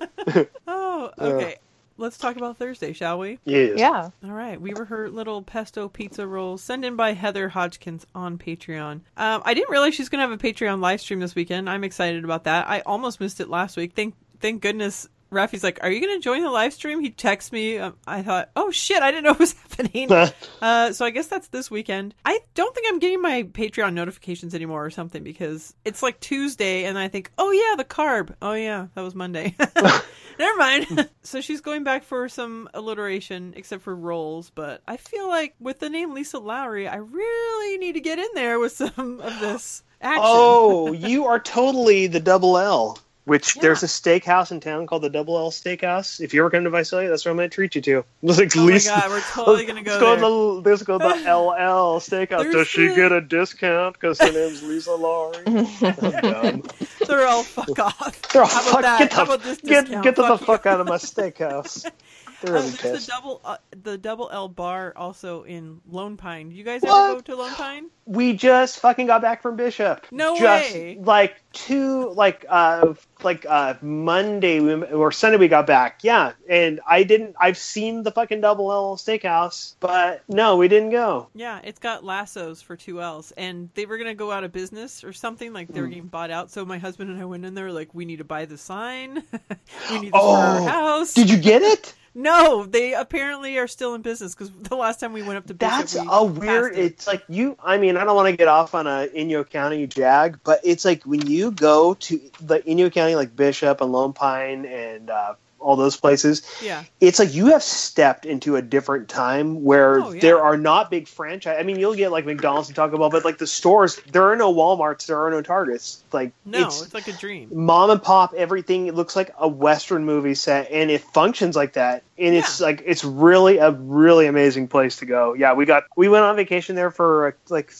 Oh, okay. Let's talk about Thursday, shall we? Yes. Yeah. All right, we were her little pesto pizza rolls sent in by Heather Hodgkins on Patreon. Um, I didn't realize she's gonna have a Patreon live stream this weekend. I'm excited about that. I almost missed it last week. Thank thank goodness. Rafi's like, "Are you gonna join the live stream?" He texts me. Um, I thought, "Oh shit, I didn't know it was (laughs) happening." (laughs) uh, so I guess that's this weekend. I don't think I'm getting my Patreon notifications anymore or something because it's like Tuesday, and I think, "Oh yeah, the carb." Oh yeah, that was Monday. (laughs) Never mind. so she's going back for some alliteration, except for roles. But I feel like with the name Lisa Lawrie, I really need to get in there with some of this (gasps) action. Oh, you are totally the double L. Which Yeah. there's a steakhouse in town called the Double L Steakhouse. If you ever come to Visalia, that's where I'm going to treat you to. (laughs) Like, Oh my Lisa- god, we're totally gonna go (laughs) let's go there. to the let's go to the LL Steakhouse. There's Does she the- get a discount because her name's Lisa Lawrie? (laughs) I'm dumb. They're all fuck off. They're all, How about fuck, that? Get the, How about this get, discount? get the, the fuck out of my steakhouse. Uh, there's the double, uh, the double L bar also in Lone Pine. You guys What? ever go to Lone Pine? We just fucking got back from Bishop. No just, way. Like two, like uh, like uh, Monday we, or Sunday we got back. Yeah, and I didn't. I've seen the fucking Double L Steakhouse, but no, we didn't go. Yeah, it's got lassos for two L's, and they were gonna go out of business or something. Like they were getting bought out. So my husband and I went in there like, we need to buy the sign. (laughs) we need this for our Oh, house. Did you get it? (laughs) No, they apparently are still in business because the last time we went up to Bishop, That's we a weird. it. It's like you. I mean, I don't want to get off on a Inyo County jag, but it's like when you go to the Inyo County, like Bishop and Lone Pine and uh, all those places, Yeah, it's like you have stepped into a different time where Oh, yeah. there are not big franchise. I mean, you'll get like McDonald's and Taco Bell, but like the stores, there are no WalMarts, there are no Targets. Like no, it's it's, like a dream. mom and pop everything. It looks like a Western movie set, and it functions like that. And it's like it's really a really amazing place to go. Yeah, we got we went on vacation there for like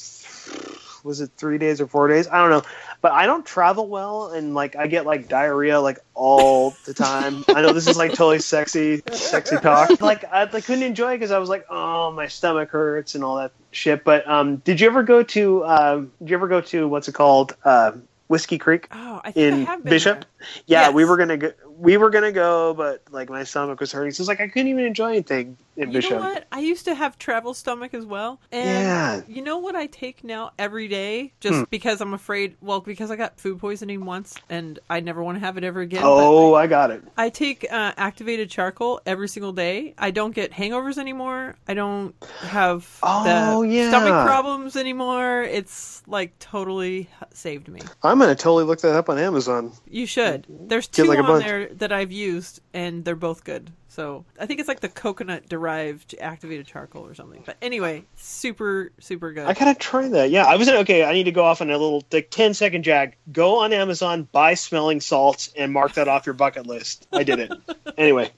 was it three days or four days? I don't know. But I don't travel well, and like I get like diarrhea like all the time. I know this is like totally sexy, sexy talk. Like I, I couldn't enjoy it because I was like, oh, my stomach hurts and all that shit. But um, did you ever go to? Um, did you ever go to what's it called? Uh, Whiskey Creek Oh, I think I in have been Bishop. there. Yeah, we were gonna go. We were gonna go, but like my stomach was hurting, so it's like I couldn't even enjoy anything in You Bishop. know what? I used to have travel stomach as well. And Yeah. you know what I take now every day just Hmm. because I'm afraid, well, because I got food poisoning once and I never want to have it ever again. Oh, but I got it. I take uh, activated charcoal every single day. I don't get hangovers anymore. I don't have Oh, the yeah. stomach problems anymore. It's like totally saved me. I'm gonna totally look that up on Amazon. You should. There's two like on bunch. there that I've used and they're both good. So I think it's like the coconut derived activated charcoal or something. But anyway, super super good. I gotta try that. Yeah, I was in, okay. I need to go off on a little like 10 second jag. Go on Amazon, buy smelling salts, and mark that off your bucket list. I did it. (laughs) anyway,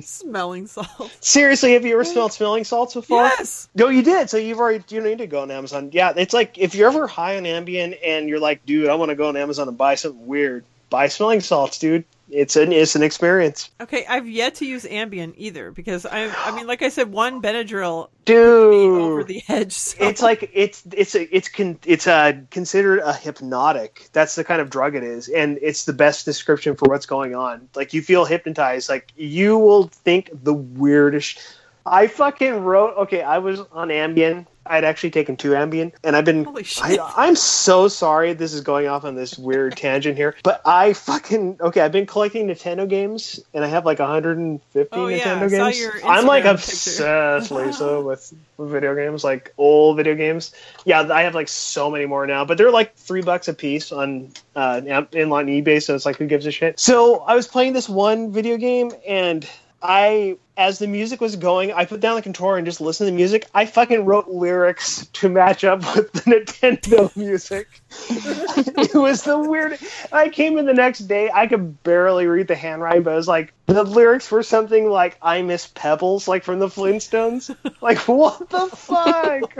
Smelling salts. seriously, have you ever smelled smelling salts before? Yes. No, you did. So you've already you need to go on Amazon. Yeah, it's like if you're ever high on Ambien and you're like, dude, I want to go on Amazon and buy something weird. Buy smelling salts, dude. It's an it's an experience, Okay, I've yet to use Ambien either because I I mean like I said one Benadryl be over dude. the edge. So. It's like it's it's a, it's con, it's a considered a hypnotic. That's the kind of drug it is, and it's the best description for what's going on. Like you feel hypnotized. Like you will think the weirdest. I fucking wrote. Okay, I was on Ambien. I'd actually taken two Ambien, and I've been. Holy shit. I, I'm so sorry. This is going off on this weird tangent here, but I fucking okay. I've been collecting Nintendo games, and I have like 150 Oh, Nintendo saw games. I'm like obsessed, Lisa, with, (laughs) with video games, like old video games. Yeah, I have like so many more now, but they're like three bucks a piece on uh, in on eBay. So it's like, who gives a shit? So I was playing this one video game, and I, as the music was going, I put down the controller and just listened to the music. I fucking wrote lyrics to match up with the (laughs) Nintendo music. (laughs) it was the weird. I came in the next day. I could barely read the handwriting, but it was like the lyrics were something like "I miss Pebbles," like from the Flintstones. (laughs) like what the fuck?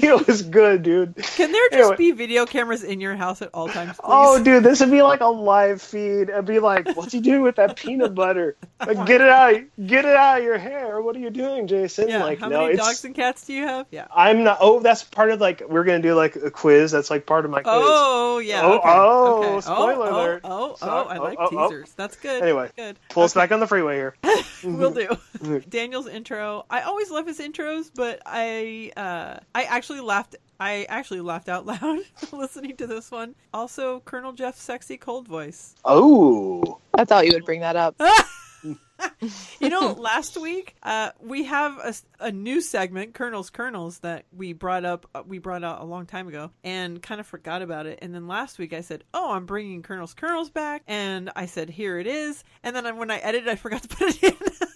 it was good, dude. Can there just Anyway. be video cameras in your house at all times? Please? Oh, dude, this would be like a live feed. It'd be like, "What's he doing with that peanut butter? Like, get it out, get it out of your hair. What are you doing, Jason?" yeah. like, How no, many it's. dogs and cats do you have? Yeah. I'm not. Oh, that's part of like we're gonna do like a quiz. That's like part of my quiz. Oh yeah. Oh, okay, oh, okay. spoiler oh, alert. Oh, oh, oh, Sorry. I Oh, like oh, oh. teasers. That's good. Anyway, good. Pull us back on the freeway here. (laughs) We'll do. (laughs) Daniel's intro. I always love his intros, but I uh, I actually laughed. I actually laughed out (laughs) loud listening to this one. Also, Colonel Jeff's sexy cold voice. Oh, I thought you would bring that up. (laughs) You know, last week uh, we have a, a new segment, Colonel's Colonels, that we brought up. Uh, we brought out a long time ago, and kind of forgot about it. And then last week I said, "Oh, I'm bringing Colonel's Colonels back," and I said, "Here it is." And then when I edited, I forgot to put it in. (laughs)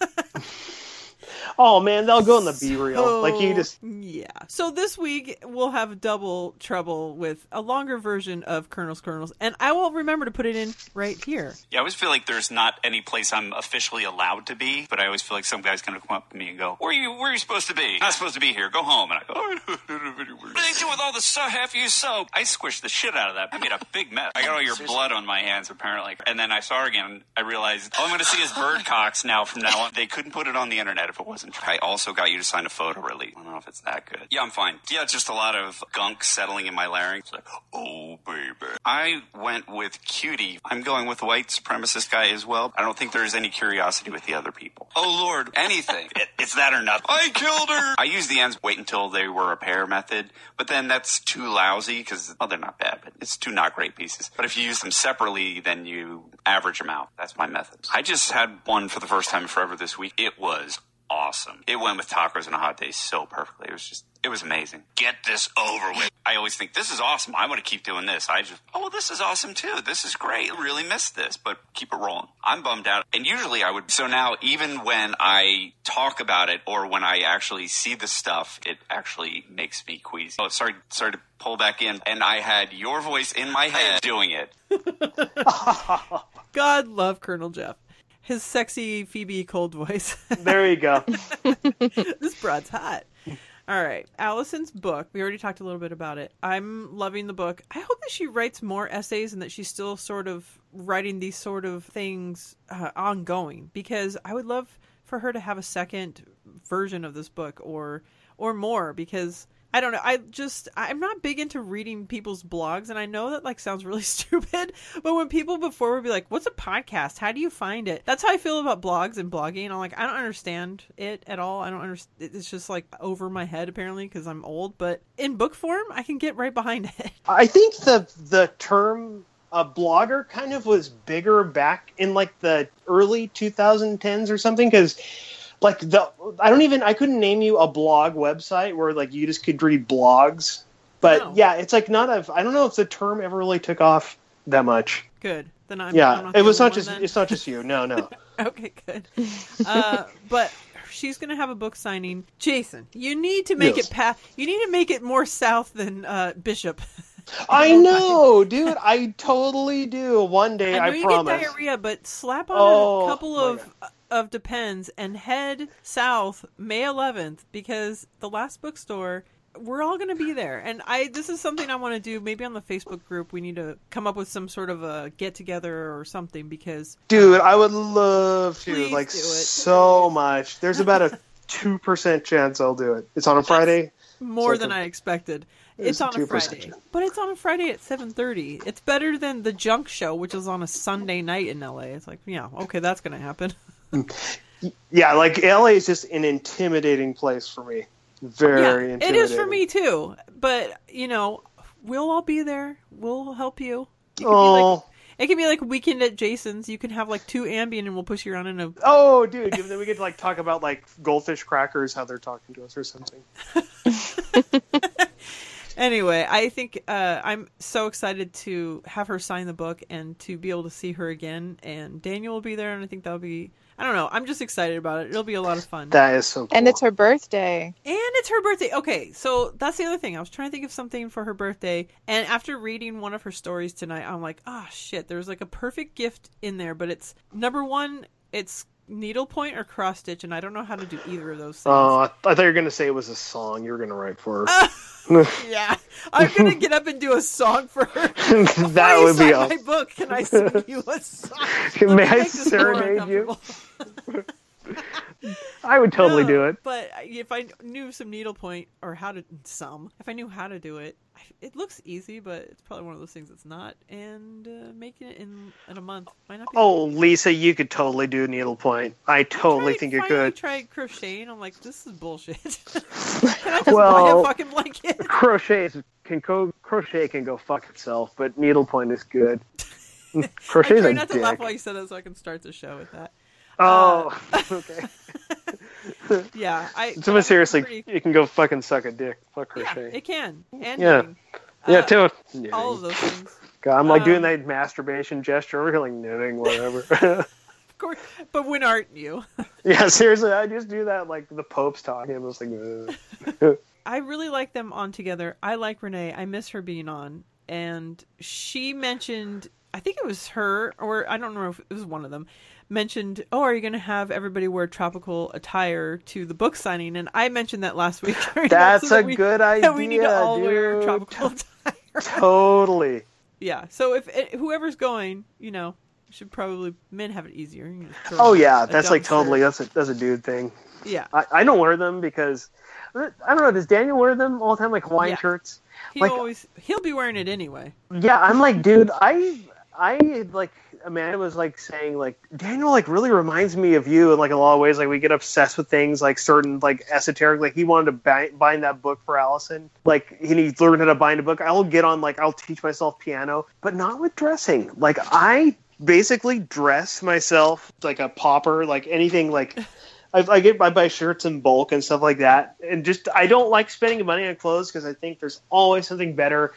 oh man, they'll go in the B reel. like you just. yeah. So this week we'll have double trouble with a longer version of Colonel's Colonels, and I will remember to put it in right here. Yeah, I always feel like there's not any place I'm officially allowed to be, but I always feel like some guy's gonna come up to me and go, "Where are you? Where are you supposed to be? Not supposed to be here. Go home." And I go, "Oh, "What do they do with all the so- half-used soap?" I squished the shit out of that. I made a big mess. I got all your blood on my hands apparently. And then I saw her again. I realized all I'm gonna see is bird cocks now from now on. They couldn't put it on the internet if it wasn't I also got you to sign a photo release. I don't know if it's that good. Yeah, I'm fine. Yeah, just a lot of gunk settling in my larynx. Like, oh baby. I went with cutie. I'm going with white supremacist guy as well. I don't think there is any curiosity with the other people. Oh lord, anything. (laughs) It- it's that or nothing. I killed her. I used the ends wait until they were a pair method, but then that's too lousy because well, they're not bad, but it's two not great pieces. But if you use them separately, then you average them out. That's my method. I just had one for the first time forever this week. It was awesome. It went with tacos and a hot day so perfectly. It was just, it was amazing. Get this over with. I always think this is awesome. I want to keep doing this. I just, oh, this is awesome too. This is great. I really missed this, but keep it rolling. I'm bummed out. And usually I would, so now even when I talk about it or when I actually see the stuff, it actually makes me queasy. Oh, sorry, sorry to pull back in. And I had your voice in my head doing it. (laughs) God love Colonel Jeff. His sexy Phoebe cold voice. (laughs) There you go. (laughs) this broad's hot. All right. Alison's book. We already talked a little bit about it. I'm loving the book. I hope that she writes more essays and that she's still sort of writing these sort of things uh, ongoing because I would love for her to have a second version of this book or or more because I don't know. I just I'm not big into reading people's blogs, and I know that like sounds really (laughs) stupid. But when people before would be like, "What's a podcast? How do you find it?" That's how I feel about blogs and blogging. I'm like, I don't understand it at all. I don't understand. It's just like over my head apparently because I'm old. But in book form, I can get right behind it. (laughs) I think the the term a blogger kind of was bigger back in like the early 2010s or something because like the I don't even I couldn't name you a blog website where like you just could read blogs. But No. yeah, it's like not a I don't know if the term ever really took off that much. Good. Then I'm I'm yeah, not it was not just then? it's not just you. No, no. (laughs) Okay, good. Uh, but she's gonna have a book signing. Jason, you need to make Yes. it pa- You need to make it more south than uh, Bishop. (laughs) I (laughs) know, dude. I totally do. One day, I I, know you promise. get diarrhea, but slap on Oh, a couple of of Depends and head south May 11th because the last bookstore. We're all going to be there, and I. This is something I want to do. Maybe on the Facebook group, we need to come up with some sort of a get together or something because Dude, I would love to. Like do it. so much. There's about a (laughs) two percent chance I'll do it. It's on a Friday. more like than i expected. It's It's on a Friday, chance. but it's on a Friday at seven thirty. It's better than the Junk Show, which is on a Sunday night in LA. It's like, yeah, okay, that's gonna happen. (laughs) Yeah, like LA is just an intimidating place for me. Very yeah, it is for me too. But you know, we'll all be there. We'll help you. It could be like Oh, it could be like weekend at Jason's. You can have like two Ambien, and we'll push you around in a. oh, dude. Then we get to like talk about like goldfish crackers, how they're talking to us or something. (laughs) Anyway, I think uh, I'm so excited to have her sign the book and to be able to see her again. And Daniel will be there, and I think that'll be. I don't know. I'm just excited about it. It'll be a lot of fun. That is so. Cool. And it's her birthday. And it's her birthday. Okay, so that's the other thing. I was trying to think of something for her birthday, and after reading one of her stories tonight, I'm like, ah, shit. There's like a perfect gift in there, but it's number one, it's needlepoint or cross stitch, and I don't know how to do either of those things. Oh, I, I thought you were gonna say it was a song you were gonna write for her. (laughs) yeah, I'm gonna get up and do a song for her. (laughs) that would be awesome. my book. Can I sing you a song? (laughs) May Let I make this more serenade you? I would totally No, do it. But if I knew some needlepoint or how to some, if I knew how to do it, it looks easy, but it's probably one of those things that's not. And uh, making it in in a month might not be. Oh, Lisa, you could totally do needlepoint. I totally tried- think you could. tried crocheting. I'm like, this is bullshit. (laughs) Can I just buy Well- fucking blanket? Crochet is- can go. Crochet can go fuck itself, but needlepoint is good. Crochet (laughs) I try not to dick. laugh while you said that, so I can start the show with that. Oh, (laughs) okay. (laughs) Yeah, I. (laughs) So, I'm seriously, pretty- you can go fucking suck a dick. Fuck yeah, crochet. it can. And Yeah. knitting. Yeah, Uh, too. All of those things. God, I'm like doing Um, that masturbation gesture. We're like knitting, whatever. Of course, but when aren't you? yeah, seriously, I just do that like the Pope's talking. I'm just like, Ugh. I really like them on together. I like Renee. I miss her being on. And she mentioned, I think it was her, or I don't know if it was one of them, mentioned, Oh, are you going to have everybody wear tropical attire to the book signing? And I mentioned that last week. (laughs) That's episode a that we- good that we need to idea, all wear tropical (laughs) attire. totally. yeah. So if it, whoever's going, you know, should probably, men have it easier. You can just throw Oh yeah, that's like totally that's a that's a dude thing. Yeah. I, I don't wear them because I don't know. Does Daniel wear them all the time, like Hawaiian Yeah. shirts? He Like- always, he'll be wearing it anyway. Yeah, I'm like, dude, I I like Amanda was like saying like Daniel like really reminds me of you in like a lot of ways. Like we get obsessed with things like certain like esoteric. Like he wanted to bind, bind that book for Alison. Like he he learned how to bind a book. I'll get on like I'll teach myself piano, but not with dressing. Like I basically dress myself like a pauper. Like anything like. (laughs) I, I get I buy shirts in bulk and stuff like that, and just I don't like spending money on clothes because I think there's always something better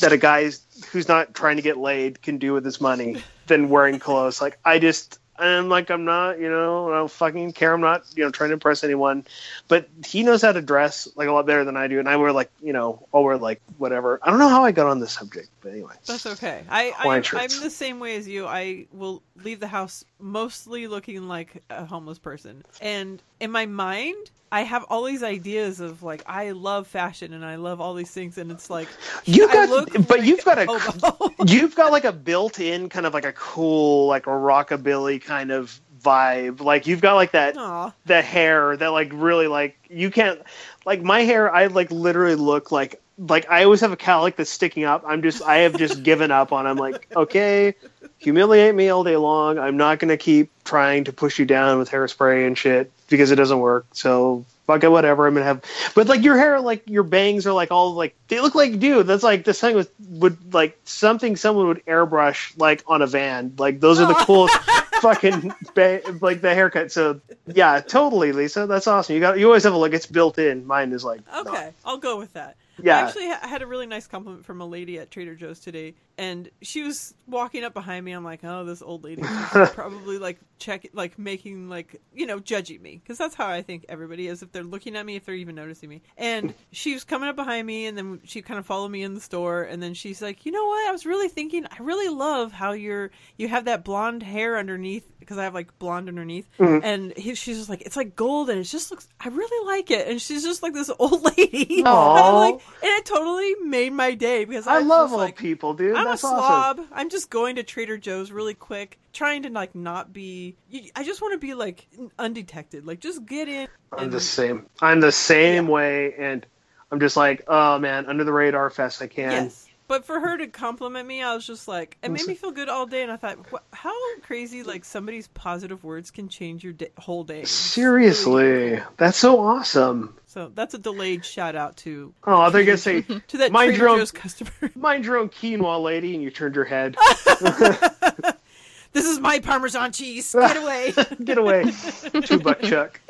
that a guy who's not trying to get laid can do with his money than wearing clothes. Like I just I'm like I'm not, you know, I don't fucking care. I'm not, you know, trying to impress anyone. But he knows how to dress like a lot better than I do, and I wear like, you know, I'll wear like whatever. I don't know how I got on this subject, but anyway. That's okay. I, I I'm the same way as you. I will leave the house mostly looking like a homeless person, and in my mind, I have all these ideas of like I love fashion and I love all these things, and it's like You got, but like you've got a hobo. (laughs) you've got like a built-in kind of like a cool like a rockabilly kind of vibe. Like you've got like that Aw. the hair that like really like you can't like my hair I like literally look like like I always have a cowlick that's sticking up. I'm just I have just given up on. I'm like (laughs) okay, humiliate me all day long. I'm not gonna keep trying to push you down with hairspray and shit because it doesn't work. So fuck it, whatever. I'm gonna have, but like your hair, like your bangs are like all like they look like dude. That's like this thing with would like something someone would airbrush like on a van. Like those are the (laughs) coolest. fucking ba- like the haircut. So yeah, totally, Lisa. That's awesome. You got you always have a look. It's built in. Mine is like Okay, I'll go with that. Yeah. I actually ha- had a really nice compliment from a lady at Trader Joe's today, and she was walking up behind me. I'm like, oh, this old lady (laughs) probably like check, like making like you know judging me because that's how I think everybody is if they're looking at me if they're even noticing me. And she was coming up behind me, and then she kind of followed me in the store, and then she's like, you know what? I was really thinking, I really love how you're you have that blonde hair underneath because I have like blonde underneath, mm-hmm. and he, she's just like, it's like gold, and it just looks, I really like it, and she's just like this old (laughs) lady. And I'm like, it totally made my day because I, I love old like, people, dude. I'm That's a awesome. slob. I'm just going to Trader Joe's really quick, trying to like not be. I just want to be like undetected. Like just get in. I'm the same. I'm the same Yeah. way, and I'm just like, oh man, under the radar fest I can. Yes. But for her to compliment me, I was just like, it made me feel good all day, and I thought, how crazy like somebody's positive words can change your day, whole day. Seriously, that's so awesome. So that's a delayed shout out to Oh, they're gonna say, (laughs) to that Mind Trader your own- Joe's customer. (laughs) mind your own quinoa, lady, and you turned your head. (laughs) this is my Parmesan cheese. Get away. Get away, two buck chuck.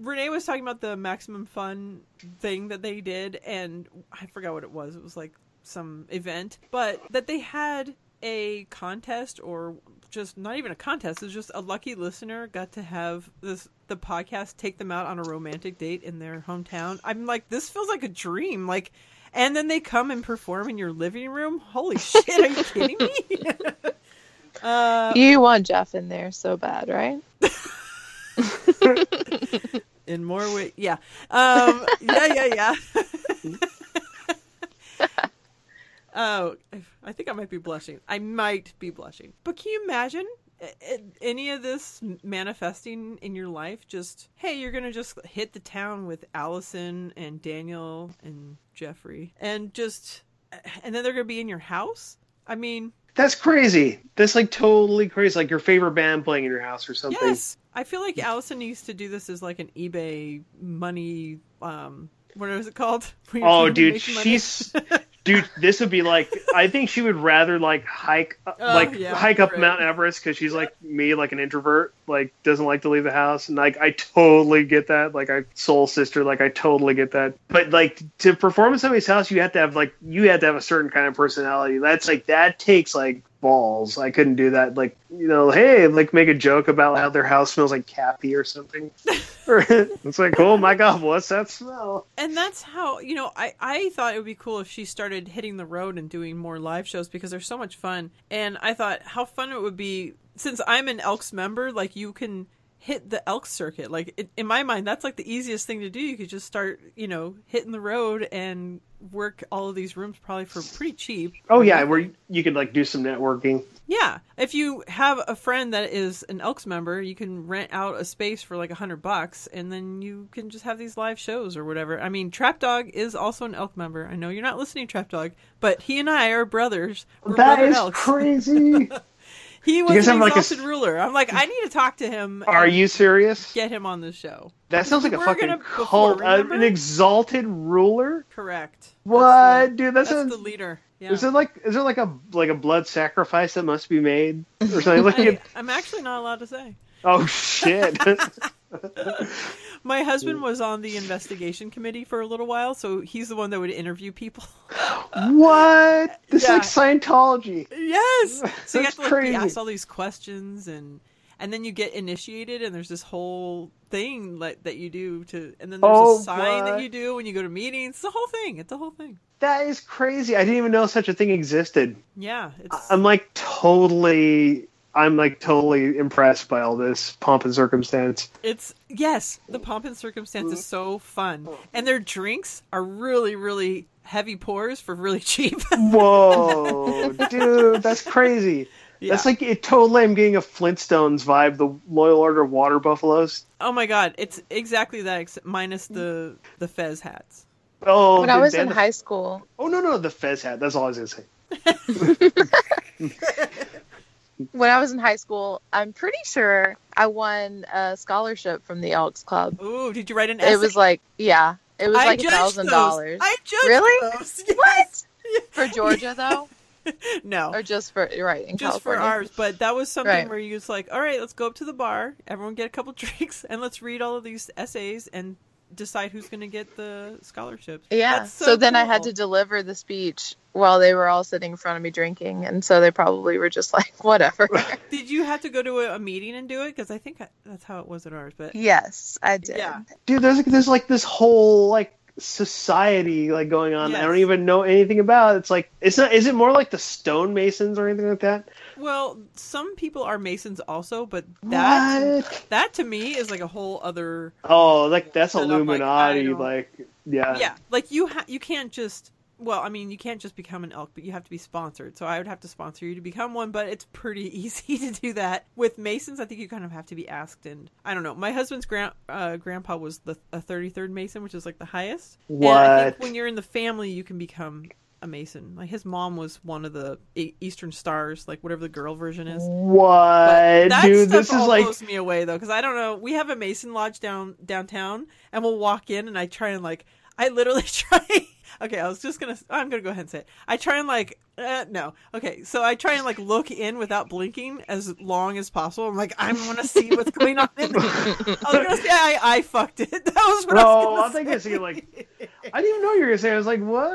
Renee was talking about the maximum fun thing that they did, and I forgot what it was. It was like some event, but that they had a contest or just not even a contest. It was just a lucky listener got to have this the podcast take them out on a romantic date in their hometown. I'm like, this feels like a dream. Like, and then they come and perform in your living room. Holy (laughs) shit! Are you kidding me? (laughs) uh, You want Jeff in there so bad, right? (laughs) in more ways yeah um yeah yeah yeah oh i think i might be blushing i might be blushing but can you imagine any of this manifesting in your life just hey you're gonna just hit the town with alison and daniel and jeffrey and just and then they're gonna be in your house i mean That's crazy. That's like totally crazy. Like your favorite band playing in your house or something. Yes, I feel like Alison needs to do this as like an eBay money. Um, what is it called? (laughs) Oh, dude, she's (laughs) dude. This would be like. I think she would rather like hike, uh, Oh, like yeah, hike up right. Mount Everest because she's like me, like an introvert, like doesn't like to leave the house, and like I totally get that. Like I soul sister, like I totally get that. But like to perform in somebody's house, you have to have like you have to have a certain kind of personality. That's like that takes like balls. I couldn't do that. Like you know, hey, like make a joke about how their house smells like Cappy or something. (laughs) it's like, oh my god, what's that smell? and that's how you know. I I thought it would be cool if she started hitting the road and doing more live shows because they're so much fun. And I thought how fun it would be since I'm an Elks member. Like you can hit the elk circuit. Like it, in my mind, that's like the easiest thing to do. You could just start, you know, hitting the road and work all of these rooms probably for pretty cheap. Oh yeah, where you could like do some networking. Yeah, if you have a friend that is an Elks member, you can rent out a space for like a hundred bucks, and then you can just have these live shows or whatever. I mean, Trap Dog is also an Elk member. I know you're not listening, Trap Dog, but he and I are brothers. We're That brother is Elks. (laughs) crazy. He was an have, like, a exalted ruler. I'm like, I need to talk to him. Are you serious? get him on the show? That sounds like a fucking gonna- before, cult. Uh, an exalted ruler. Correct. What, That's the- dude? That That's sounds. the leader. Yeah. Is it like is there like a like a blood sacrifice that must be made or something? (laughs) Like, I, I'm actually not allowed to say. oh shit! (laughs) (laughs) My husband was on the investigation committee for a little while, so he's the one that would interview people. (laughs) what? This Yeah. is like Scientology. yes. (laughs) So you have to like, be asked all these questions, and and then you get initiated, and there's this whole thing like, that you do to, and then there's Oh, a sign that you do when you go to meetings. It's the whole thing. It's the whole thing. That is crazy. I didn't even know such a thing existed. Yeah. It's I'm like totally. I'm like totally impressed by all this pomp and circumstance. It's yes, the pomp and circumstance is so fun, and their drinks are really, really heavy pours for really (laughs) cheap. Whoa, (laughs) dude, that's crazy. Yeah. That's like it. Totally, I'm getting a Flintstones vibe. The Loyal Order of Water Buffaloes. oh my god, it's exactly that, except minus the the fez hats. Oh, When I was in the- high school, Oh no, no, the Fez hat. That's all I was gonna say. (laughs) when I was in high school, I'm pretty sure I won a scholarship from the Elks Club. Ooh, did you write an essay? It was like, yeah, it was I like a thousand dollars. I judged Really? those. Yes. What? (laughs) For Georgia, though? (laughs) no, or just for right in just for ours. But that was something Right. where you was like, all right, let's go up to the bar, everyone get a couple (laughs) drinks, and let's read all of these essays and decide who's going to get the scholarships. Yeah. That's So, then I had to deliver the speech while they were all sitting in front of me drinking, and so they probably were just (laughs) like, whatever. (laughs) Did you have to go to a, a meeting and do it? Because I think I, that's how it was at ours. But yes, I did. Yeah. Dude, there's there's like this whole like society like going on. I don't even know anything about. It's like it's not. Is it more like the stonemasons or anything like that? well, some people are masons also, but that What? that to me is like a whole other. Oh, like that's That I'm like, Illuminati. Like, yeah. yeah, like you ha- you can't just. Well, I mean, you can't just become an elk, but you have to be sponsored. So I would have to sponsor you to become one, but it's pretty (laughs) easy to do that. With Masons, I think you kind of have to be asked, and I don't know. My husband's grand uh, grandpa was the a thirty third Mason, which is like the highest. And I think What? when you're in the family, you can become a Mason. Like his mom was one of the Eastern Stars, like whatever the girl version is. What, dude? This is like blows me away though, because I don't know. We have a Mason lodge down downtown, and we'll walk in, and I try and like, I literally (laughs) try. Okay, I was just gonna. I'm gonna go ahead and say it. I try and like, uh, no. Okay, so I try and like look in without blinking as long as possible. I'm like, I want to see what's going on. In there. I was gonna say I, I fucked it. (laughs) That was what I was No, gonna I think I see like I didn't even know you were gonna say. I was like, what?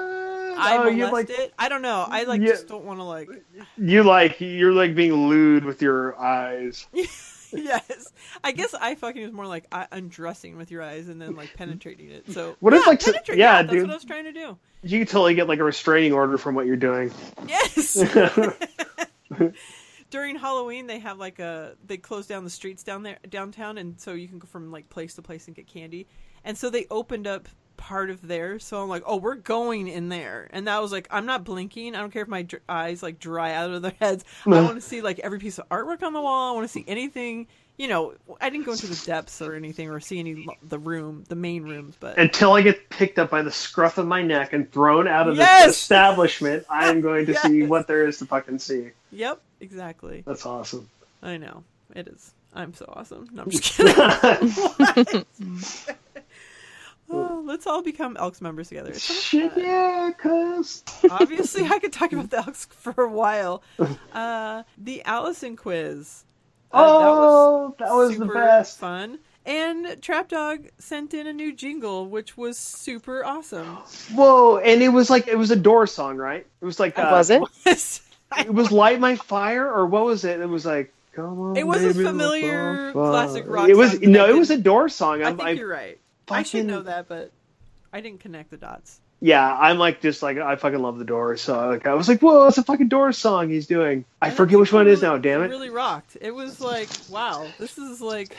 I oh, you like it. I don't know. I like just don't want to like. you like you're like being lewd with your eyes. (laughs) (laughs) yes, I guess I fucking is more like undressing with your eyes and then like penetrating it. So What if, like, penetrate, yeah, that's dude. what I was trying to do. You totally get like a restraining order from what you're doing. Yes. (laughs) (laughs) During Halloween, they have like a they close down the streets down there downtown, and so you can go from like place to place and get candy. And so they opened up part of there. So I'm like, oh, we're going in there, and that was like, I'm not blinking. I don't care if my dr- eyes like dry out of their heads. I want to see like every piece of artwork on the wall. I want to see anything. You know, I didn't go into the depths or anything or see any the room, the main rooms, but Until I get picked up by the scruff of my neck and thrown out of Yes! the establishment, I am going to see what there is to fucking see. yep, exactly. That's awesome. I know it is. I'm so awesome. No, I'm just (laughs) kidding. (laughs) (laughs) Oh, let's all become Elks members together. It's so much Shit, fun. yeah, cuz. (laughs) Obviously, I could talk about the Elks for a while. Uh, the Alison quiz. Uh, Oh, that was the super best. Fun. And Trap Dog sent in a new jingle, which was super awesome. Whoa, and it was like it was a door song, right? It was like uh, Was it? (laughs) It was "Light My Fire" or what was it? It was like "Come on." It was a familiar classic far." rock It was no, it was a didn't- door song. I I'm, think I, you're right. I should know that, but I didn't connect the dots. yeah, I'm like just like I fucking love the Doors. So like I was like, whoa, it's a fucking Doors song he's doing. I And forget which one it is now. Damn it! really rocked. It was like, wow, this is like,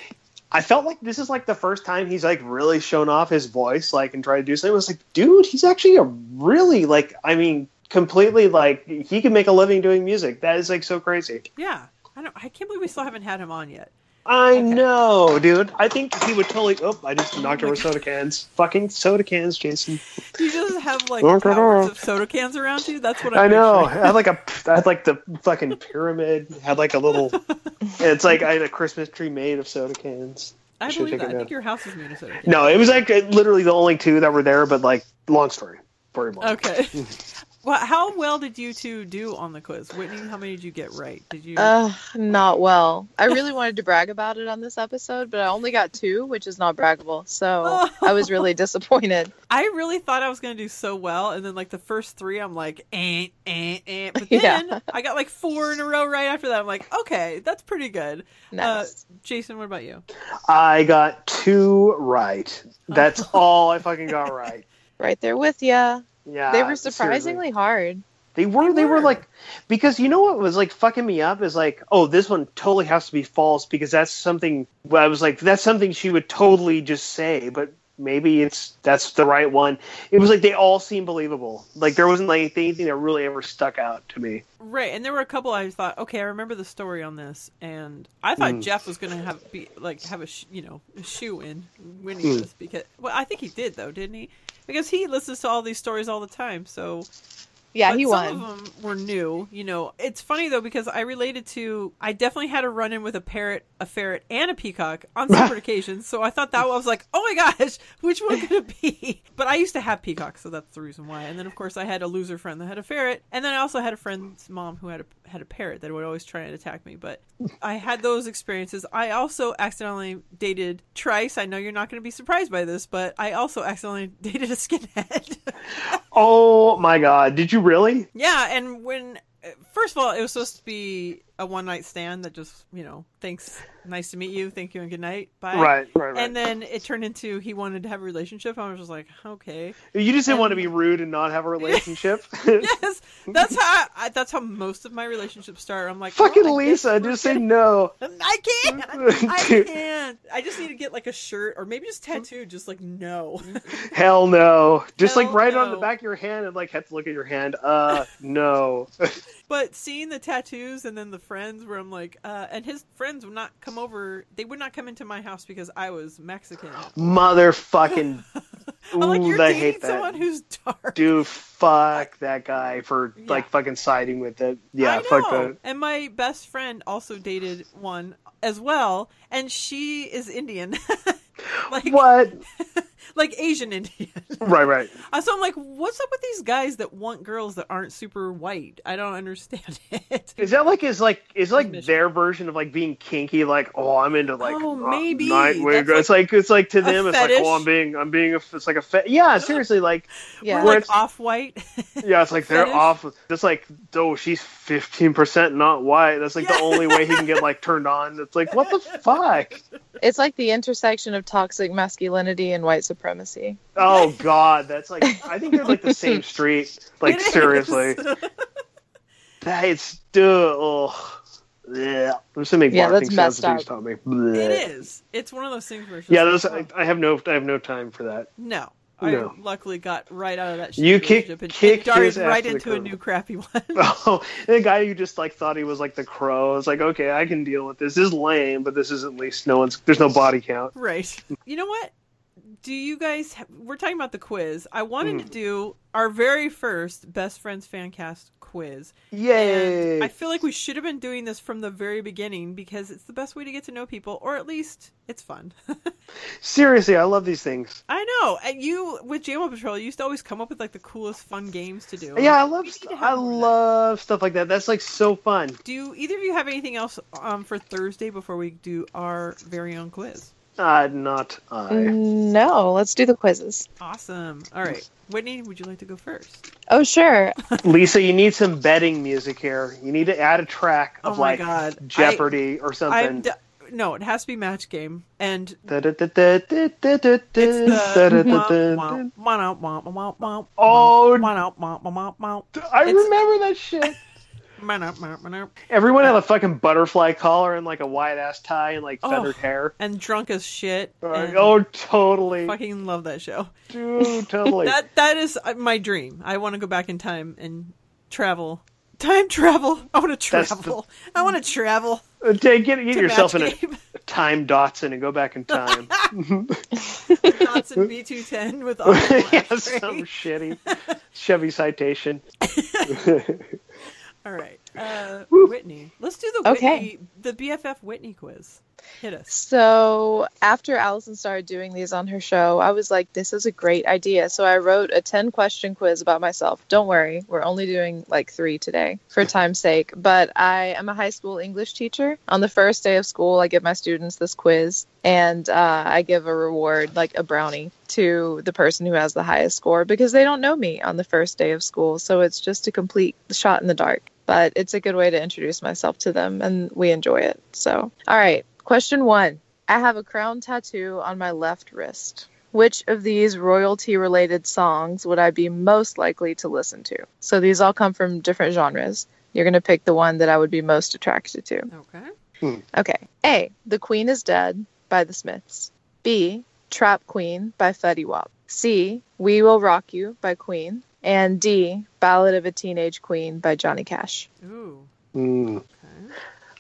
I felt like this is like the first time he's like really shown off his voice, like and tried to do something. It was like, dude, he's actually a really like, I mean, completely like he can make a living doing music. That is like so crazy. yeah. I don't. I can't believe we still haven't had him on yet. I Okay. know, dude. I think he would totally. Oh, I just knocked over soda cans. Fucking soda cans, Jason. Do you just have like Look towers of soda cans around you? That's what I'm I know. I picturing. had like a, I had like the fucking pyramid. Had like a little. (laughs) It's like I had a Christmas tree made of soda cans. I should believe that. I think your house is made of soda cans. No, it was like literally the only two that were there. But like, long story. Very long. Okay. (laughs) well, how well did you two do on the quiz, Whitney? How many did you get right? Did you? Uh, not well. I (laughs) really wanted to brag about it on this episode, but I only got two, which is not braggable. So I was really (laughs) disappointed. I really thought I was going to do so well, and then like the first three, I'm like, eh, eh, eh. (laughs) But Yeah. then I got like four in a row right after that. I'm like, okay, that's pretty good. Uh, Jason, what about you? I got two right. That's all I fucking got right. right there with ya. Yeah, they were seriously. surprisingly hard. They were, They they were were. like, because you know what was like fucking me up is like, oh, this one totally has to be false because that's something. I was like, that's something she would totally just say, but maybe it's that's the right one. It was like they all seemed believable. Like there wasn't like anything that really ever stuck out to me. Right, and there were a couple I thought, okay, I remember the story on this, and I thought Mm. Jeff was going to have be like have a sh- you know a shoe in winning Mm. this because well, I think he did though, didn't he? Because he listens to all these stories all the time, so Yeah, but he some won. of them were new. You know, it's funny though because I related to. I definitely had a run in with a parrot, a ferret, and a peacock on (laughs) separate occasions. So I thought that I was like, oh my gosh, (laughs) which one could it be? (laughs) But I used to have peacocks, so that's the reason why. And then of course I had a loser friend that had a ferret, and then I also had a friend's mom who had a had a parrot that would always try and attack me. But I had those experiences. I also accidentally dated Trice. I know you're not going to be surprised by this, but I also accidentally dated a skinhead. Oh my god, did you really? Yeah, and when first of all, it was supposed to be a one night stand that just you know, thanks, nice to meet you, thank you, and good night, bye. Right, right, right. And then it turned into he wanted to have a relationship. I was just like, okay, you just didn't want to be rude and not have a (laughs) relationship. (laughs) (laughs) yes, that's how I, that's how most of my relationships start. I'm like, Fucking well, Lisa, we're just say no. I can't. I can't. I just need to get like a shirt or maybe just tattoo, just like no. Hell no. Just like Hell right on the back of your hand and like have to look at your hand. Uh, no. But seeing the tattoos and then the friends where I'm like, uh, and his friends would not come over. They would not come into my house because I was Mexican. Motherfucking. (laughs) I'm like, Ooh, you're I dating hate that. someone who's dark. Dude, fuck that guy for Yeah. like fucking siding with it. Yeah, I fuck that. And my best friend also dated one as well, and she is Indian, (laughs) like What? (laughs) like Asian Indian. (laughs) Right, right. Uh, so I'm like, what's up with these guys that want girls that aren't super white? I don't understand (laughs) it. Is that like is like is like Mission. their version of like being kinky? Like, oh, I'm into like Oh, uh, maybe. Nightwing. That's it's like it's like to a them, it's fetish. like, oh, I'm being I'm being a, it's like a fe- yeah, (laughs) seriously, like Yeah. We're like it's- off white. yeah, it's like they're off. It's like oh, she's fifteen percent not white. That's like Yeah. the only way he can get like turned on. It's like what the fuck? It's like the intersection of toxic masculinity and white supremacy. Oh god, that's like I think they're like the (laughs) same street. Like It is. seriously, that it's duh. Yeah. There's so many Yeah, barking that's sounds messed that you just up. taught me. Bleh. It is. It's one of those things where it's Yeah, just those, like, I, I have no I have no time for that. no. No. I luckily got right out of that. You shitty kick- and, kick and his ass right into a new crappy (laughs) one. Oh, the guy who just like thought he was like the crow. It's like okay, I can deal with this. This is lame, but this is at least no one's. There's no body count. right. You know what? Do you guys? ha- We're talking about the quiz. I wanted Mm. to do our very first best friends fan cast quiz. Yay! And I feel like we should have been doing this from the very beginning because it's the best way to get to know people, or at least it's fun. (laughs) Seriously, I love these things. I know. And you with JMO Patrol, you used to always come up with like the coolest fun games to do. Yeah, I love st- I more of that. love stuff like that. That's like so fun. Do either of you have anything else um, for Thursday before we do our very own quiz? Uh, not I. No, let's do the quizzes. Awesome. All right, Whitney, would you like to go first? Oh, sure. (laughs) Lisa, you need some betting music here. You need to add a track of Oh like God. Jeopardy or I'm something. d- no, it has to be match game, and Da-da-da-da-da-da-da-da. it's the oh, Oh, I I remember that shit. Everyone had a fucking butterfly collar and like a wide ass tie and like Oh. feathered hair. and drunk as shit. Like, oh, totally, fucking love that show. dude, totally. (laughs) That that is uh, my dream. I want to go back in time and travel. Time travel. I want to That's the- travel. I want to travel. Uh, Take, get get yourself in a (laughs) time Datsun and go back in time. (laughs) Datsun B210 with all yeah, some shitty Chevy Citation. All right, uh, Whitney. Let's do the Okay. Whitney, the BFF Whitney quiz. Hit us. So after Alison started doing these on her show, I was like, this is a great idea. So I wrote a 10 question quiz about myself. Don't worry, we're only doing like three today for time's sake. But I am a high school English teacher. On the first day of school, I give my students this quiz and uh, I give a reward, like a brownie, to the person who has the highest score because they don't know me on the first day of school. So it's just a complete shot in the dark. But it's a good way to introduce myself to them and we enjoy it. So, all right. Question one I have a crown tattoo on my left wrist. Which of these royalty related songs would I be most likely to listen to? So these all come from different genres. You're going to pick the one that I would be most attracted to. Okay. Hmm. Okay. A. The Queen is Dead by the Smiths. B. Trap Queen by Fetty Wap. C. We Will Rock You by Queen. And D. Ballad of a Teenage Queen by Johnny Cash. Ooh. Mm. Okay.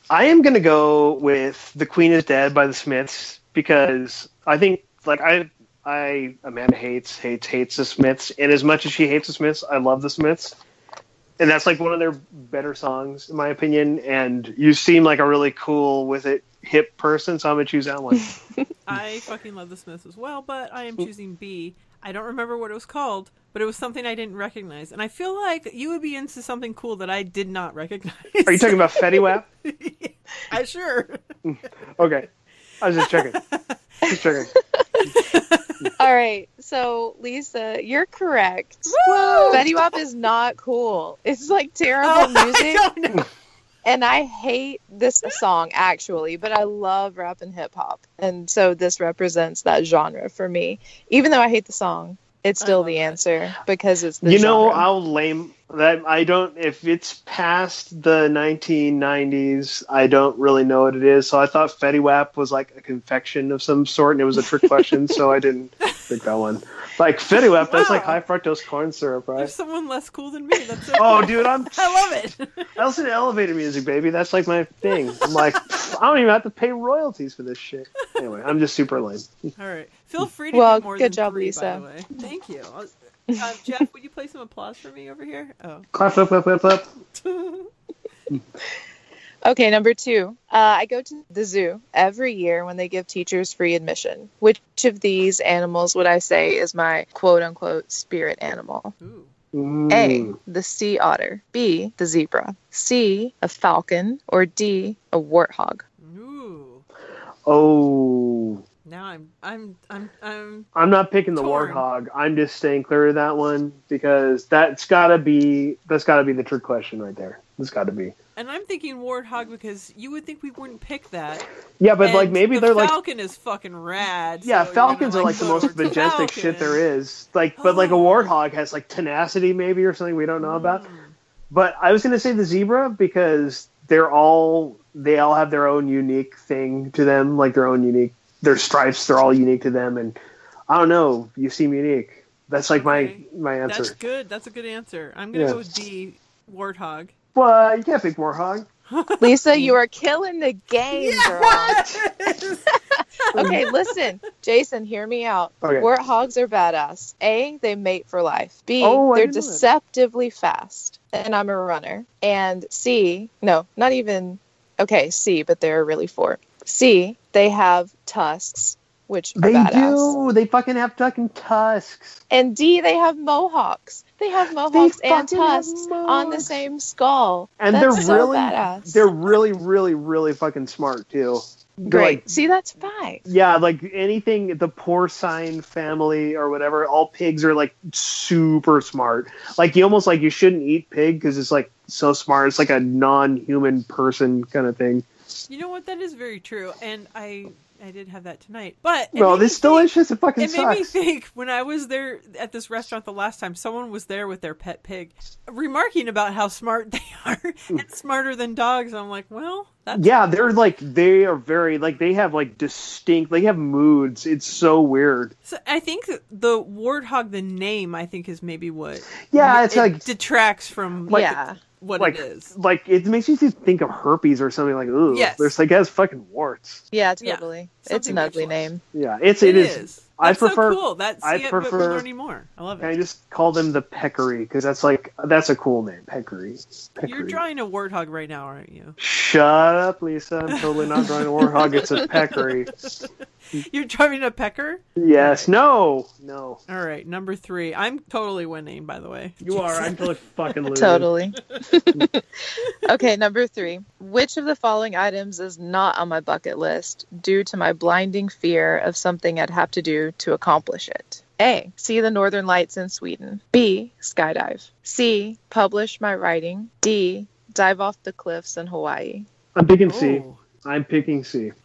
I am gonna go with "The Queen Is Dead" by the Smiths because I think, like I, I Amanda hates hates hates the Smiths, and as much as she hates the Smiths, I love the Smiths, and that's like one of their better songs in my opinion. And you seem like a really cool with it hip person, so I'm gonna choose that one. (laughs) I fucking love the Smiths as well, but I am choosing B. I don't remember what it was called, but it was something I didn't recognize, and I feel like you would be into something cool that I did not recognize. Are you talking about Fetty Wap? (laughs) I sure. (laughs) Okay, I was just checking. Just checking. (laughs) All right, so Lisa, you're correct. Woo! Fetty Wap is not cool. It's like terrible Oh, music, I don't know. And I hate this song actually, but I love rap and hip hop, and so this represents that genre for me. Even though I hate the song, it's still love the that. answer because it's the you know, genre. I'll lame that. I don't. If it's past the 1990s, I don't really know what it is. So I thought Fetty Wap was like a confection of some sort, and it was a trick question, so I didn't (laughs) pick that one. Like Fetty Wap, that's like high fructose corn syrup, right? There's someone less cool than me. That's so Oh, cool. dude, I'm. (laughs) I love it. I listen to elevator music, baby. That's like my thing. I'm like, I don't even have to pay royalties for this shit. Anyway, I'm just super lame. (laughs) All right. Feel free to Well, get more good than job, three, Lisa. By the way. (laughs) Thank you. (laughs) Uh, Jeff, would you play some applause for me over here? Oh. Clap, clap, clap, clap, clap. (laughs) Okay, number two. Uh, I go to the zoo every year when they give teachers free admission. Which of these animals would I say is my quote unquote spirit animal? Ooh. A, Mm. the sea otter. B, the zebra. C, a falcon. Or D, a warthog. Ooh. Oh, Now I'm I'm I'm I'm I'm not picking the Torn. warthog. I'm just staying clear of that one because that's gotta be that's gotta be the trick question right there. That's gotta be. and I'm thinking warthog because you would think we wouldn't pick that. Yeah, but like maybe the they're like falcon is fucking rad. yeah, so falcons gonna, are like the most majestic shit there is. Like, but like a Oh. warthog has like tenacity maybe or something we don't know about. But I was gonna say the zebra because they're all they all have their own unique thing to them, like their own unique their stripes. They're all unique to them, and I don't know. You seem unique. That's like Okay. my my answer. That's good. That's a good answer. I'm gonna Yeah. go with D. Warthog. But you can't pick warthog. (laughs) Lisa, you are killing the game, girl. (laughs) (laughs) Okay, listen, Jason, hear me out. Okay. Warthogs are badass. A, they mate for life. B, Oh, they're didn't know that. deceptively fast. And I'm a runner. And C, no, not even, okay, C, but there are really four. C, they have tusks, which are They do. They fucking have fucking tusks. And D, they have mohawks. They have mohawks and fucking have tusks on the same skull. And That's they're so really badass. they're really really really fucking smart too. They're Great. like- See, that's five. yeah, like anything the porcine family or whatever, all pigs are like super smart. Like you almost like you shouldn't eat pig because it's like so smart. It's like a non-human person kind of thing. You know what? That is very true, and I I did have that tonight. But Well, made me this think- delicious. It fucking It made me think when I was there at this restaurant the last time, someone was there with their pet pig, remarking about how smart (laughs) they are and smarter than dogs. I'm like, well, that's Yeah, they're like they are very like they have like distinct. They have moods. It's so weird. So I think the warthog, the name, I think is maybe what. Yeah, it's it like detracts from Like- yeah. What like it is. like it makes you think of herpes or something like ooh. Yes. There's like it has fucking warts. Yeah, Yeah, totally. it's an ugly name. Yeah, it's It it is. is. I That's prefer- so cool. That's I see, it, but prefer- learning more. I love Can I just call them the peccary because that's like that's a cool name, peccary. peccary. You're drawing a warthog right now, aren't you? Shut up, Lisa. I'm totally not drawing a warthog. It's a peccary. (laughs) You're drawing a pecker. Yes. No. No. All right, number three. I'm totally winning, by the way. You are. I'm totally (laughs) fucking losing. Totally. (laughs) okay, number three. Which of the following items is not on my bucket list due to my blinding fear of something I'd have to do to accomplish it? A. See the northern lights in Sweden. B. Skydive. C. Publish my writing. D. Dive off the cliffs in Hawaii. I'm picking C. Oh. I'm picking C. (sighs)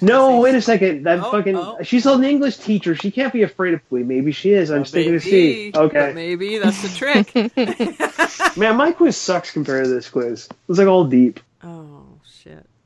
No, say- wait a second. That Oh, fucking. oh. She's an English teacher. She can't be afraid of Lee. Maybe she is. I'm Well, sticking to maybe, C. but Okay. Maybe that's the trick. (laughs) (laughs) Man, my quiz sucks compared to this quiz. It's like all deep. oh shit.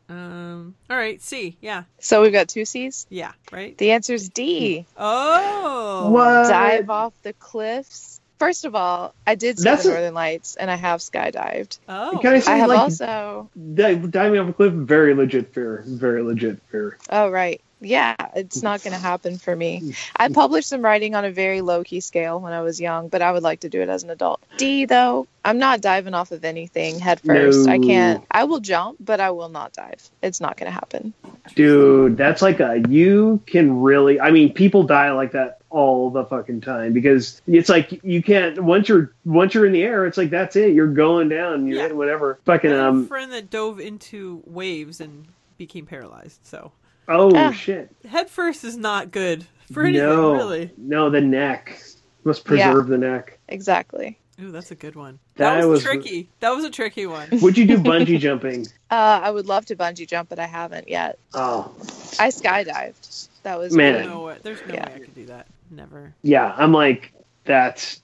Um. All right. C. Yeah. So we've got two C's. Yeah. Right. The answer is D. Oh. What? Dive off the cliffs. First of all, I did see That's the a- northern lights and I have skydived. Oh. Can I say I have like also di- diving off a cliff? Very legit fear. Very legit fear. Oh right. Yeah, it's not going to happen for me. I published some writing on a very low key scale when I was young, but I would like to do it as an adult. D though, I'm not diving off of anything head first. I can't. I will jump, but I will not dive. It's not going to happen. Dude, that's like a you can really. I mean, people die like that all the fucking time because it's like you can't once you're once you're in the air, it's like that's it. You're going down. You're Yeah. hitting whatever. Fucking I had a um. friend that dove into waves and became paralyzed. So Oh Ah. shit. head first is not good for anything, no, really. no, the neck must preserve the neck. Exactly. Ooh, that's a good one. That, That was, was- tricky. That was a tricky one. Would you do bungee (laughs) jumping? Uh, I would love to bungee jump, but I haven't yet. Oh, I skydived. That was Man. There's no way. There's no Yeah. way I could do that. Never. yeah. I'm like that's.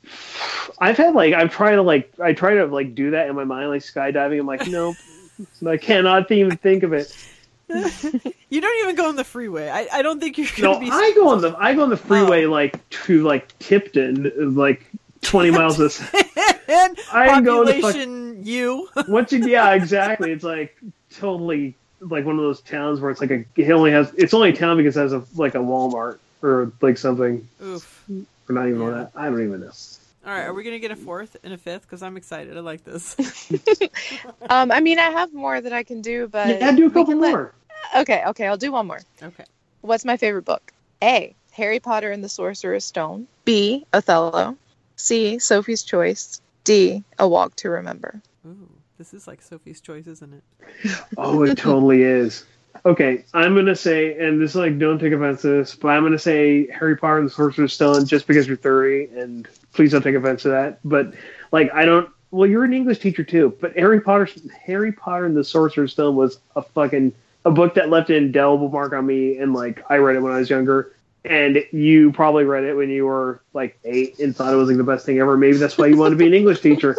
I've had like I've tried to like I try to like do that in my mind like skydiving. I'm like nope. (laughs) I cannot even think of it. (laughs) You don't even go on the freeway. I, I don't think you're gonna No, be. I go on the I go on the freeway Oh. like to like Tipton, like twenty miles. This (laughs) and I go to fuck- population you. (laughs) once you yeah exactly. It's like totally like one of those towns where it's like a it only has it's only a town because it has a like a Walmart or like something Oof. or not even Yeah. that. I don't even know. All right, are we gonna get a fourth and a fifth? Because I'm excited. I like this. (laughs) Um, I mean, I have more that I can do, but Yeah, do a couple can let- more. Okay, okay, I'll do one more. Okay. What's my favorite book? A. Harry Potter and the Sorcerer's Stone. B. Othello. C. Sophie's Choice. D. A Walk to Remember. Ooh, this is like Sophie's choice, isn't it? (laughs) Oh, it totally is. Okay, I'm gonna say, and this is like, don't take offense to this, but I'm gonna say Harry Potter and the Sorcerer's Stone just because you're 30, and please don't take offense to that. But like, I don't. Well, you're an English teacher too, but Harry Potter, Harry Potter and the Sorcerer's Stone was a fucking a book that left an indelible mark on me, and like, I read it when I was younger. And you probably read it when you were like eight and thought it was like the best thing ever. Maybe that's why you wanted to be an English teacher.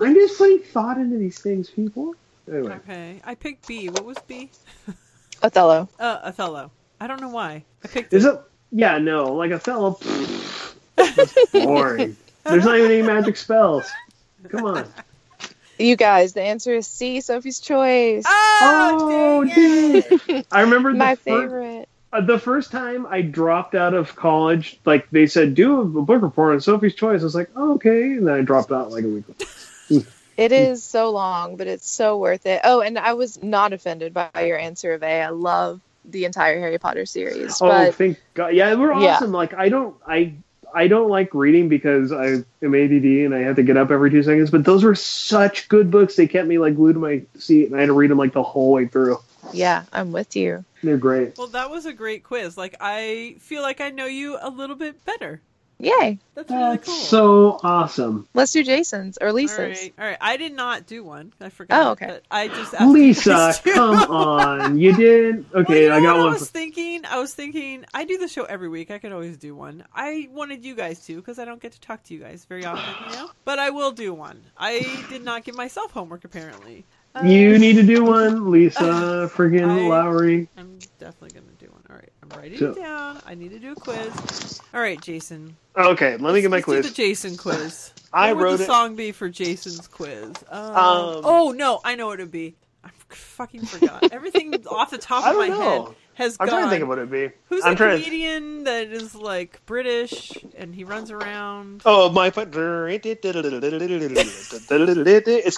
I'm just putting thought into these things, people. Anyway, Okay, I picked B. What was B? (laughs) Othello. Uh, Othello. I don't know why. I picked Is it. it? Yeah, no. Like Othello, pfft, (laughs) boring. There's not even any magic spells. Come on. You guys, the answer is C. Sophie's Choice. Oh, dang dang it. I remember my fir- favorite. uh, the first time I dropped out of college. Like they said, do a book report on Sophie's Choice. I was like, oh, okay, and then I dropped out like a week. later. (laughs) It hmm. is so long, but it's so worth it. Oh, and I was not offended by your answer of A. I love the entire Harry Potter series, Oh, but thank God! Yeah, we're Yeah. awesome. Like I don't, I, I don't like reading because I am ADD and I have to get up every two seconds. But those were such good books. They kept me like glued to my seat, and I had to read them like the whole way through. yeah, I'm with you. They're great. Well, that was a great quiz. Like, I feel like I know you a little bit better. Yay. That's really That's cool. so awesome. Let's do Jason's or Lisa's. right, all right. I did not do one. I forgot. Oh, okay. But I just asked Lisa, come on. You did? (laughs) Well, Okay, you know I got one. I was thinking. I was thinking. I do the show every week. I could always do one. I wanted you guys to because I don't get to talk to you guys very often, you know. (sighs) But I will do one. I did not give myself homework apparently. Uh, You need to do one, Lisa (laughs) friggin' I- Lawrie. I'm definitely gonna do one. All right, I'm writing So- it down. I need to do a quiz. All right, Jason. Okay, let me get my Let's do quiz. the Jason quiz. (laughs) I what would wrote the it- song be for Jason's quiz? Um, Um, oh no, I know what it'd be. I fucking forgot. (laughs) Everything off the top of my don't head know. Has I'm gone. trying to think of what it'd be. Who's I'm a to. comedian that is like British and he runs around? Oh, my foot. It's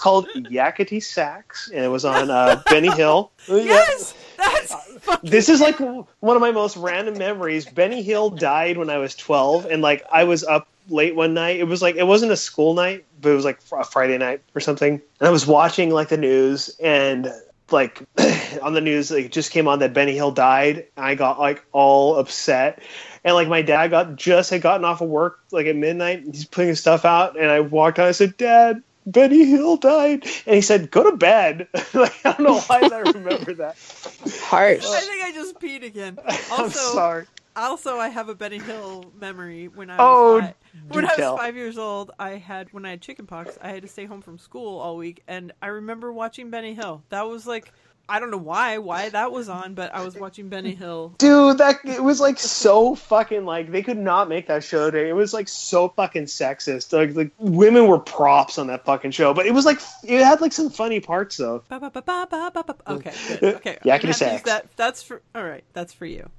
called Yakety Sax, and it was on uh, (laughs) Benny Hill. yes, that's. This is like one of my most random memories. Benny Hill died when I was 12, and like I was up late one night. It was like it wasn't a school night, but it was like a Friday night or something. And I was watching like the news, and like (clears throat) on the news, like, it just came on that Benny Hill died. And I got like all upset, and like my dad got just had gotten off of work like at midnight. He's putting his stuff out, and I walked out. I said, "Dad." Benny Hill died, and he said, "Go to bed." (laughs) like I don't know why I (laughs) remember that. Harsh. I think I just peed again. (laughs) I'm Also, sorry. Also I have a Benny Hill memory when I was Oh, five, when I was tell. five years old. I had when I had chickenpox. I had to stay home from school all week, and I remember watching Benny Hill. That was like I don't know why why that was on, but I was watching Benny Hill. Dude, that it was like so fucking like they could not make that show today. It was like so fucking sexist. Like, like women were props on that fucking show, but it was like it had like some funny parts though. Ba, ba, ba. (laughs) Okay, good. Okay, Yakety I'm gonna have to use sax. That that's for all right. That's for you.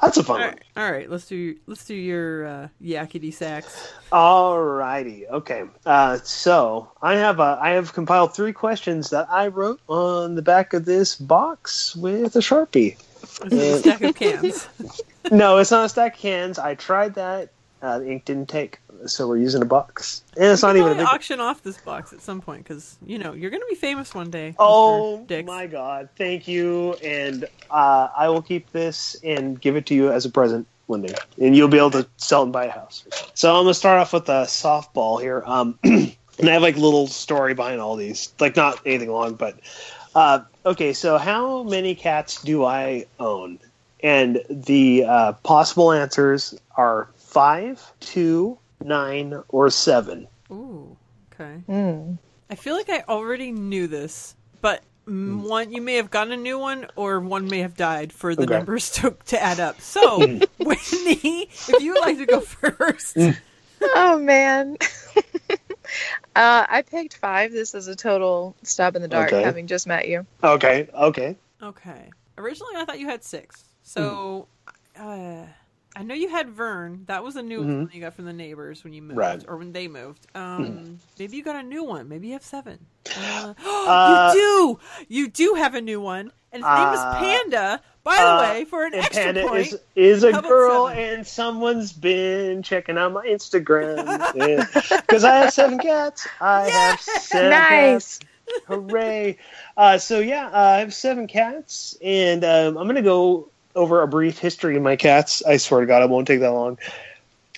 That's a fun All one. right, all right. Let's do let's do your uh, Yakety Sax. Alrighty, okay. Uh, so I have uh, I have compiled three questions that I wrote on the back of this box with a sharpie. This is a stack of cans. (laughs) No, it's not a stack of cans. I tried that. Uh, the ink didn't take, so we're using a box, and it's not even a big. auction off this box at some point because you know you're gonna be famous one day. Oh my god! Thank you, and uh, I will keep this and give it to you as a present one day, and you'll be able to sell and buy a house. So I'm gonna start off with a softball here. Um, (clears throat) and I have like a little story behind all these, like not anything long, but uh, okay. So how many cats do I own? And the uh, possible answers are five, two, nine, or seven. Ooh, okay. Mm. I feel like I already knew this, but mm, one you may have gotten a new one, or one may have died for the Okay. numbers (laughs) to, to add up. So, (laughs) Whitney, if you would like to go (laughs) first, Oh man. uh, I picked five. This is a total stab in the dark, Okay. having just met you. Okay, okay. okay. Originally, I thought you had six. So, uh, I know you had Vern. That was a new Mhm. one you got from the neighbors when you moved, Right. or when they moved. Um, maybe you got a new one. Maybe you have seven. (gasps) (gasps) Uh, Uh, you do. You do have a new one, and his name is Uh, Panda. By the uh, way, for an And extra Panda point, is is a girl, seven? and someone's been checking out my Instagram (laughs) because I have seven cats. I have seven Nice. cats. Hooray! Uh, so yeah, uh, I have seven cats, and um, I'm gonna go over a brief history of my cats. I swear to God, it won't take that long.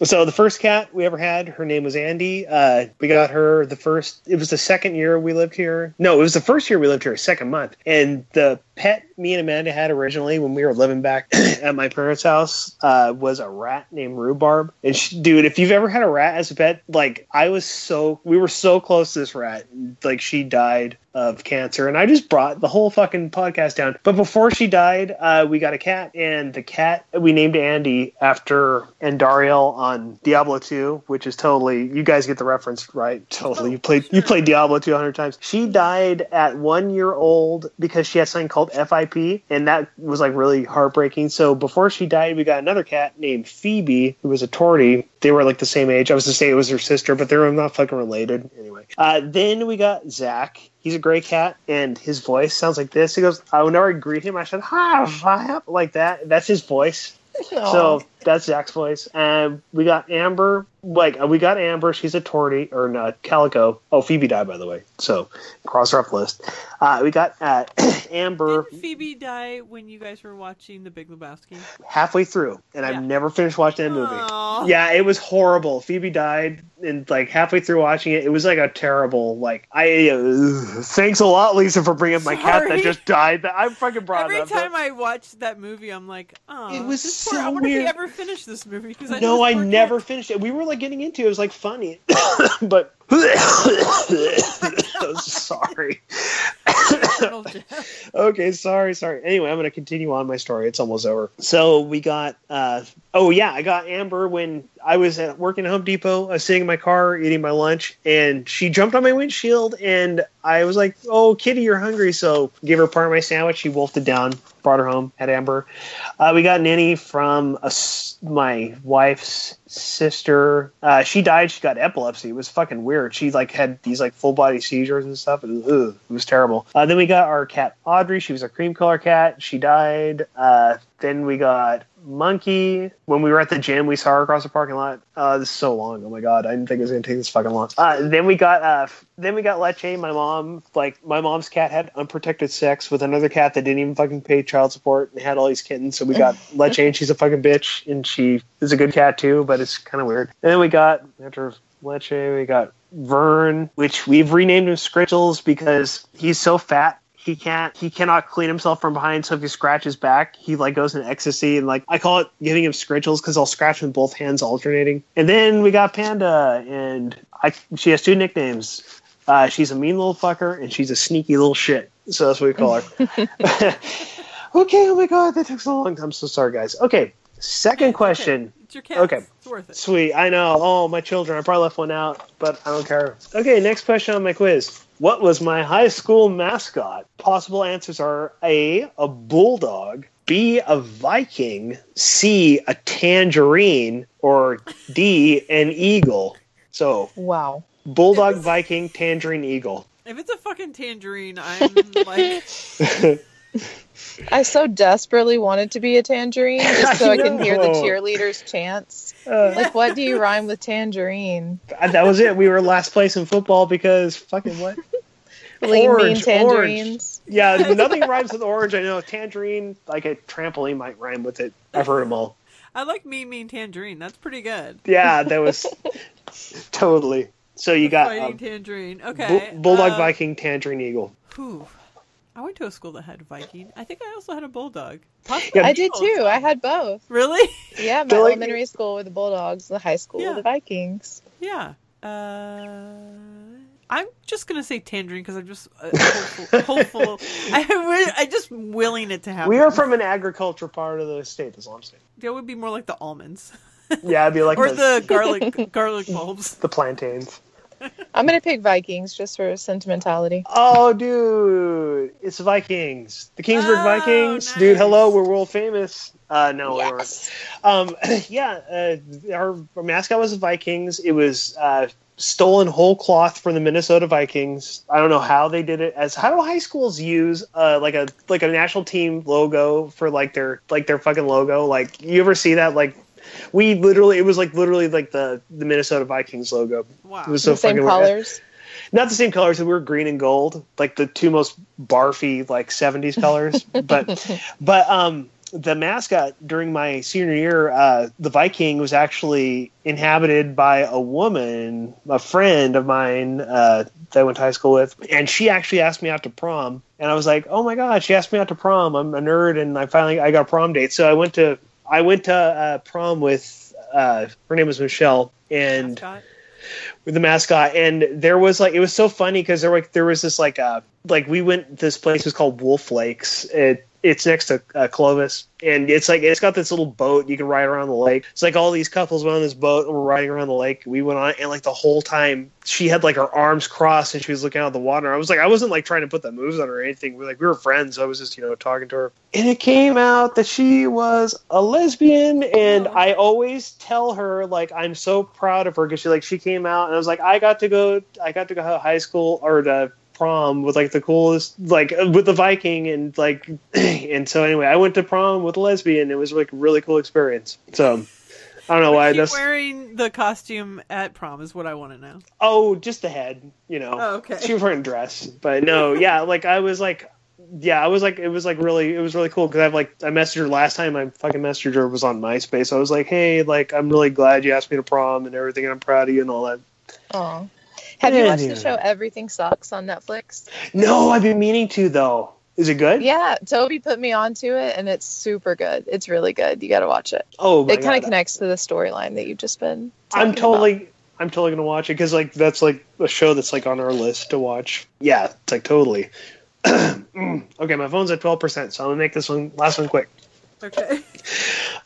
So the first cat we ever had, her name was Andy. Uh, we got her the first. It was the second year we lived here. No, it was the first year we lived here, second month. And the pet me and Amanda had originally when we were living back (clears throat) at my parents' house uh, was a rat named Rhubarb. And she, dude, if you've ever had a rat as a pet, like I was so, we were so close to this rat. Like she died of cancer, and I just brought the whole fucking podcast down. But before she died, uh, we got a cat, and the cat we named Andy after Andariel on Diablo 2, which is totally you guys get the reference right. Totally, you played you played Diablo 2 hundred times. She died at one year old because she had something called FIP, and that was like really heartbreaking. So before she died, we got another cat named Phoebe, who was a tortie. They were like the same age. I was to say it was her sister, but they were not fucking related. Anyway, uh, then we got Zach. He's a gray cat, and his voice sounds like this. He goes, I whenever I greet him, I said, "Hi, hi," like that. That's his voice. (laughs) So that's Zach's voice. And we got Amber. Like uh, we got Amber. She's a tortie or not calico. Oh, Phoebe died by the way. So cross her off list. Uh, we got uh, (clears throat) Amber didn't Phoebe die when you guys were watching The Big Lebowski? halfway through, and Yeah. I've never finished watching that movie. Aw. Yeah, it was horrible. Phoebe died, and like halfway through watching it, it was like a terrible. Like I, uh, (laughs) thanks a lot, Lisa, for bringing up my cat that just died. That I fucking brought Every it up. time I watch that movie, I'm like, oh, It was so I wonder if weird. he ever finished this movie because I no, I never finished it. We were like getting into it. It was like funny, (coughs) but sorry. Okay, sorry, sorry. Anyway, I'm going to continue on my story. It's almost over. So we got, uh, oh yeah, I got Amber when I was at working at Home Depot. I was sitting in my car eating my lunch, and she jumped on my windshield, and I was like, "Oh, Kitty, you're hungry." So gave her part of my sandwich. She wolfed it down, brought her home. Had Amber. Uh, we got Nanny from a my wife's sister. Uh, she died. She got epilepsy. It was fucking weird. She like had these like full body seizures and stuff. It was, ugh, it was terrible. Uh, then we got our cat Audrey. She was a cream color cat. She died. Uh, then we got Monkey. When we were at the gym, we saw her across the parking lot. Uh, this is so long. Oh my god, I didn't think it was gonna take this fucking long. Uh, then we got uh, f- then we got Leche. My mom, like my mom's cat, had unprotected sex with another cat that didn't even fucking pay child support and had all these kittens. So we got (laughs) Leche, and she's a fucking bitch, and she is a good cat too, but it's kind of weird. And then we got after Leche, we got Vern, which we've renamed him Scritchels because he's so fat he can't he cannot clean himself from behind so if he scratches back he like goes in ecstasy and like i call it giving him scritchels because i'll scratch with both hands alternating and then we got panda and i she has two nicknames uh, she's a mean little fucker and she's a sneaky little shit so that's what we call her (laughs) (laughs) okay oh my god that took so long i'm so sorry guys okay second question It's your cat. Okay. It's worth it. Sweet. I know. Oh, my children. I probably left one out, but I don't care. Okay, next question on my quiz. What was my high school mascot? Possible answers are A, a bulldog, B, a Viking, C, a tangerine, or D, an eagle? So, Wow. bulldog, Viking, tangerine, eagle. If it's a fucking tangerine, I'm like, (laughs) (laughs) I so desperately wanted to be a tangerine (laughs) just so I I, can hear the cheerleaders chants. Uh, Like, what do you rhyme with tangerine? that was it. We were last place in football because fucking what? (laughs) Lean mean Orange, tangerines. Yeah, nothing rhymes with orange. I know tangerine, like a trampoline, might rhyme with it. I've heard them all. I like me mean tangerine. That's pretty good. Yeah, that was totally. So you got Fighting um, tangerine. Okay. Bu- bulldog, uh, Viking, tangerine, eagle. Whew. I went to a school that had Viking. I think I also had a bulldog. Yeah. I did too. I had both. Really? Yeah, my They're like- elementary school were the Bulldogs, the high school Yeah. were the Vikings. Yeah. Uh, I'm just gonna say tangerine because I'm just uh, (laughs) hopeful. hopeful. I, wi- I just willing it to happen. We are from an agriculture part of the state. That's all I'm saying. That would be more like the almonds Yeah, it'd be like (laughs) or the, the garlic garlic bulbs. (laughs) the plantains. I'm gonna pick Vikings just for sentimentality. Oh, dude, it's Vikings. The Kingsburg Oh, Vikings, nice. dude. Hello, we're world famous. Uh, no, we weren't. Um, (clears throat) yeah, uh, our, our mascot was the Vikings. It was uh, stolen whole cloth from the Minnesota Vikings. I don't know how they did it. As how do high schools use uh, like a like a national team logo for like their like their fucking logo? Like you ever see that? Like we literally, it was like literally like the the Minnesota Vikings logo. Wow. It was so the same fucking weird. colors. Not the same colors. We were green and gold, like the two most barfy like '70s colors. (laughs) but but um, the mascot during my senior year, uh, the Viking was actually inhabited by a woman, a friend of mine uh, that I went to high school with, and she actually asked me out to prom. And I was like, "Oh my god, she asked me out to prom! I'm a nerd, and I finally I got a prom date." So I went to I went to uh, prom with uh, her name was Michelle, and Mascot. with the mascot and there was like it was so funny because there like there was this like uh like we went this place was called wolf lakes it it's next to uh, clovis and it's like it's got this little boat you can ride around the lake. It's like all these couples went on this boat and we're riding around the lake. We went on it and like the whole time she had like her arms crossed and she was looking out the water. I was like i wasn't like trying to put the moves on her or anything. We are like we were friends so i was just you know talking to her. And it came out that she was a lesbian and Oh. i always tell her like i'm so proud of her because she like she came out and i was like i got to go i got to go to high school or to prom with like the coolest like with the viking and like (clears throat) and so anyway i went to prom with a lesbian it was like a really cool experience so i don't know why Was she that's wearing the costume at prom is what I want to know. oh just the head you know Oh, okay. she was wearing a dress but no (laughs) yeah like i was like yeah i was like it was like really it was really cool because i've like i messaged her last time i fucking messaged her was on myspace i was like hey like i'm really glad you asked me to prom and everything and i'm proud of you and all that Aw. Have you watched the show Everything Sucks on Netflix? no i've been meaning to though is it good Yeah, Toby put me onto it, and it's super good. It's really good. You got to watch it. oh my it kind of connects to the storyline that you've just been. I'm talking totally, I'm totally gonna watch it because like that's like a show that's like on our list to watch. Yeah, it's like totally. (clears throat) Okay, my phone's at twelve percent, so I'm gonna make this one last one quick. Okay.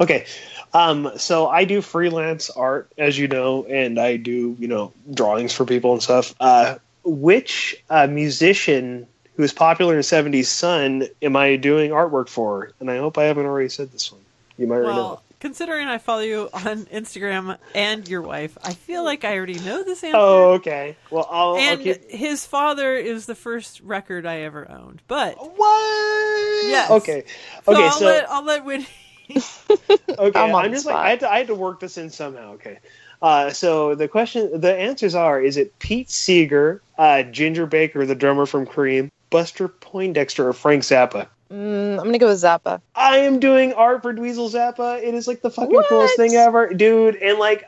Okay, um, so I do freelance art, as you know, and I do you know drawings for people and stuff. Uh, which uh, musician who was popular in the '70s, son, am I doing artwork for? And I hope I haven't already said this one. You might already know. Well, considering I follow you on (laughs) Instagram and your wife, I feel like I already know this answer. Oh, okay. Well, I'll, I'll and keep. his father is the first record I ever owned. But What? Yes. Okay. so Okay. I'll So, let I'll let Whitney. Okay. I'm I'm just like. I had, to, I had to work this in somehow. Okay. Uh, so the question, the answers are: Is it Pete Seeger, uh, Ginger Baker, the drummer from Cream, Buster Poindexter, or Frank Zappa? Mm, I'm gonna go with Zappa. I am doing art for Dweezil Zappa. It is like the fucking What? coolest thing ever, dude. And like,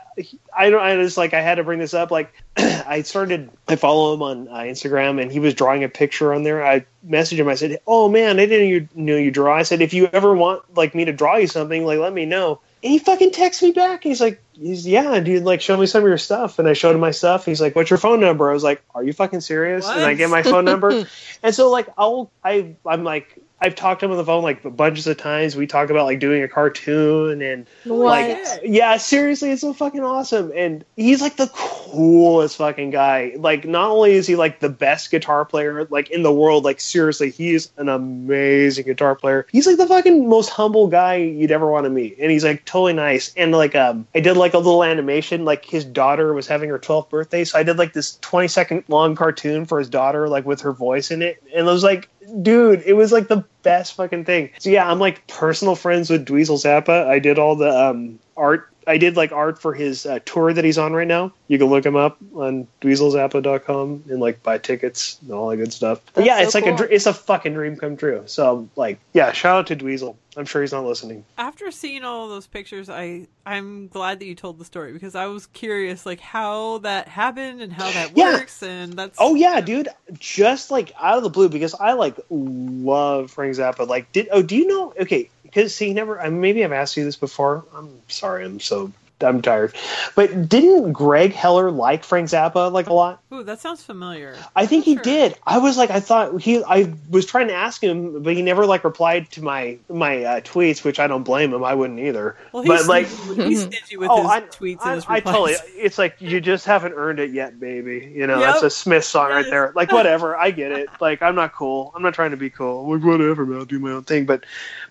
I don't. I just like I had to bring this up. Like, (clears throat) I started. I follow him on uh, Instagram, and he was drawing a picture on there. I messaged him. I said, "Oh man, I didn't you know you draw." I said, "If you ever want like me to draw you something, like let me know." And he fucking texts me back. He's like, he's, "Yeah, dude. Like, show me some of your stuff." And I showed him my stuff. He's like, "What's your phone number?" I was like, "Are you fucking serious?" And I What? get my phone number. And so like I'll I I'm like I've talked to him on the phone like a bunches of times. We talk about like doing a cartoon and What? like yeah, seriously, it's so fucking awesome. And he's like the coolest fucking guy. Like not only is he like the best guitar player like in the world, like seriously, he's an amazing guitar player. He's like the fucking most humble guy you'd ever want to meet. And he's like totally nice. And like um I did like a little animation, like his daughter was having her 12th birthday, so I did like this 20 second long cartoon for his daughter, like with her voice in it. And it was like dude, it was like the best fucking thing. So yeah, I'm like personal friends with Dweezil Zappa. I did all the um, art. I did like art for his uh, tour that he's on right now. You can look him up on dweezilzappa.com and like buy tickets and all that good stuff. But yeah, so it's like a cool. it's a fucking dream come true. So like yeah, shout out to Dweezil. I'm sure he's not listening. After seeing all of those pictures, I I'm glad that you told the story because I was curious like how that happened and how that Yeah. works and that's Oh yeah, dude! Just like out of the blue, because I like love Frank Zappa. Like, did oh, do you know? Okay, because see, never. I maybe I've asked you this before. I'm sorry. I'm so I'm tired. But didn't Greg Heller like Frank Zappa like a lot? Ooh, that sounds familiar. I think he Sure. did. I was like, I thought he. I was trying to ask him, but he never like replied to my my uh, tweets, which I don't blame him. I wouldn't either. Well, he's, but like, he's stingy with oh, his I, tweets I, and his I replies. totally. It's like you just haven't earned it yet, baby. You know, Yep. that's a Smith song right there. Like whatever, I get it. Like I'm not cool. I'm not trying to be cool. Like whatever, man. I'll do my own thing. But,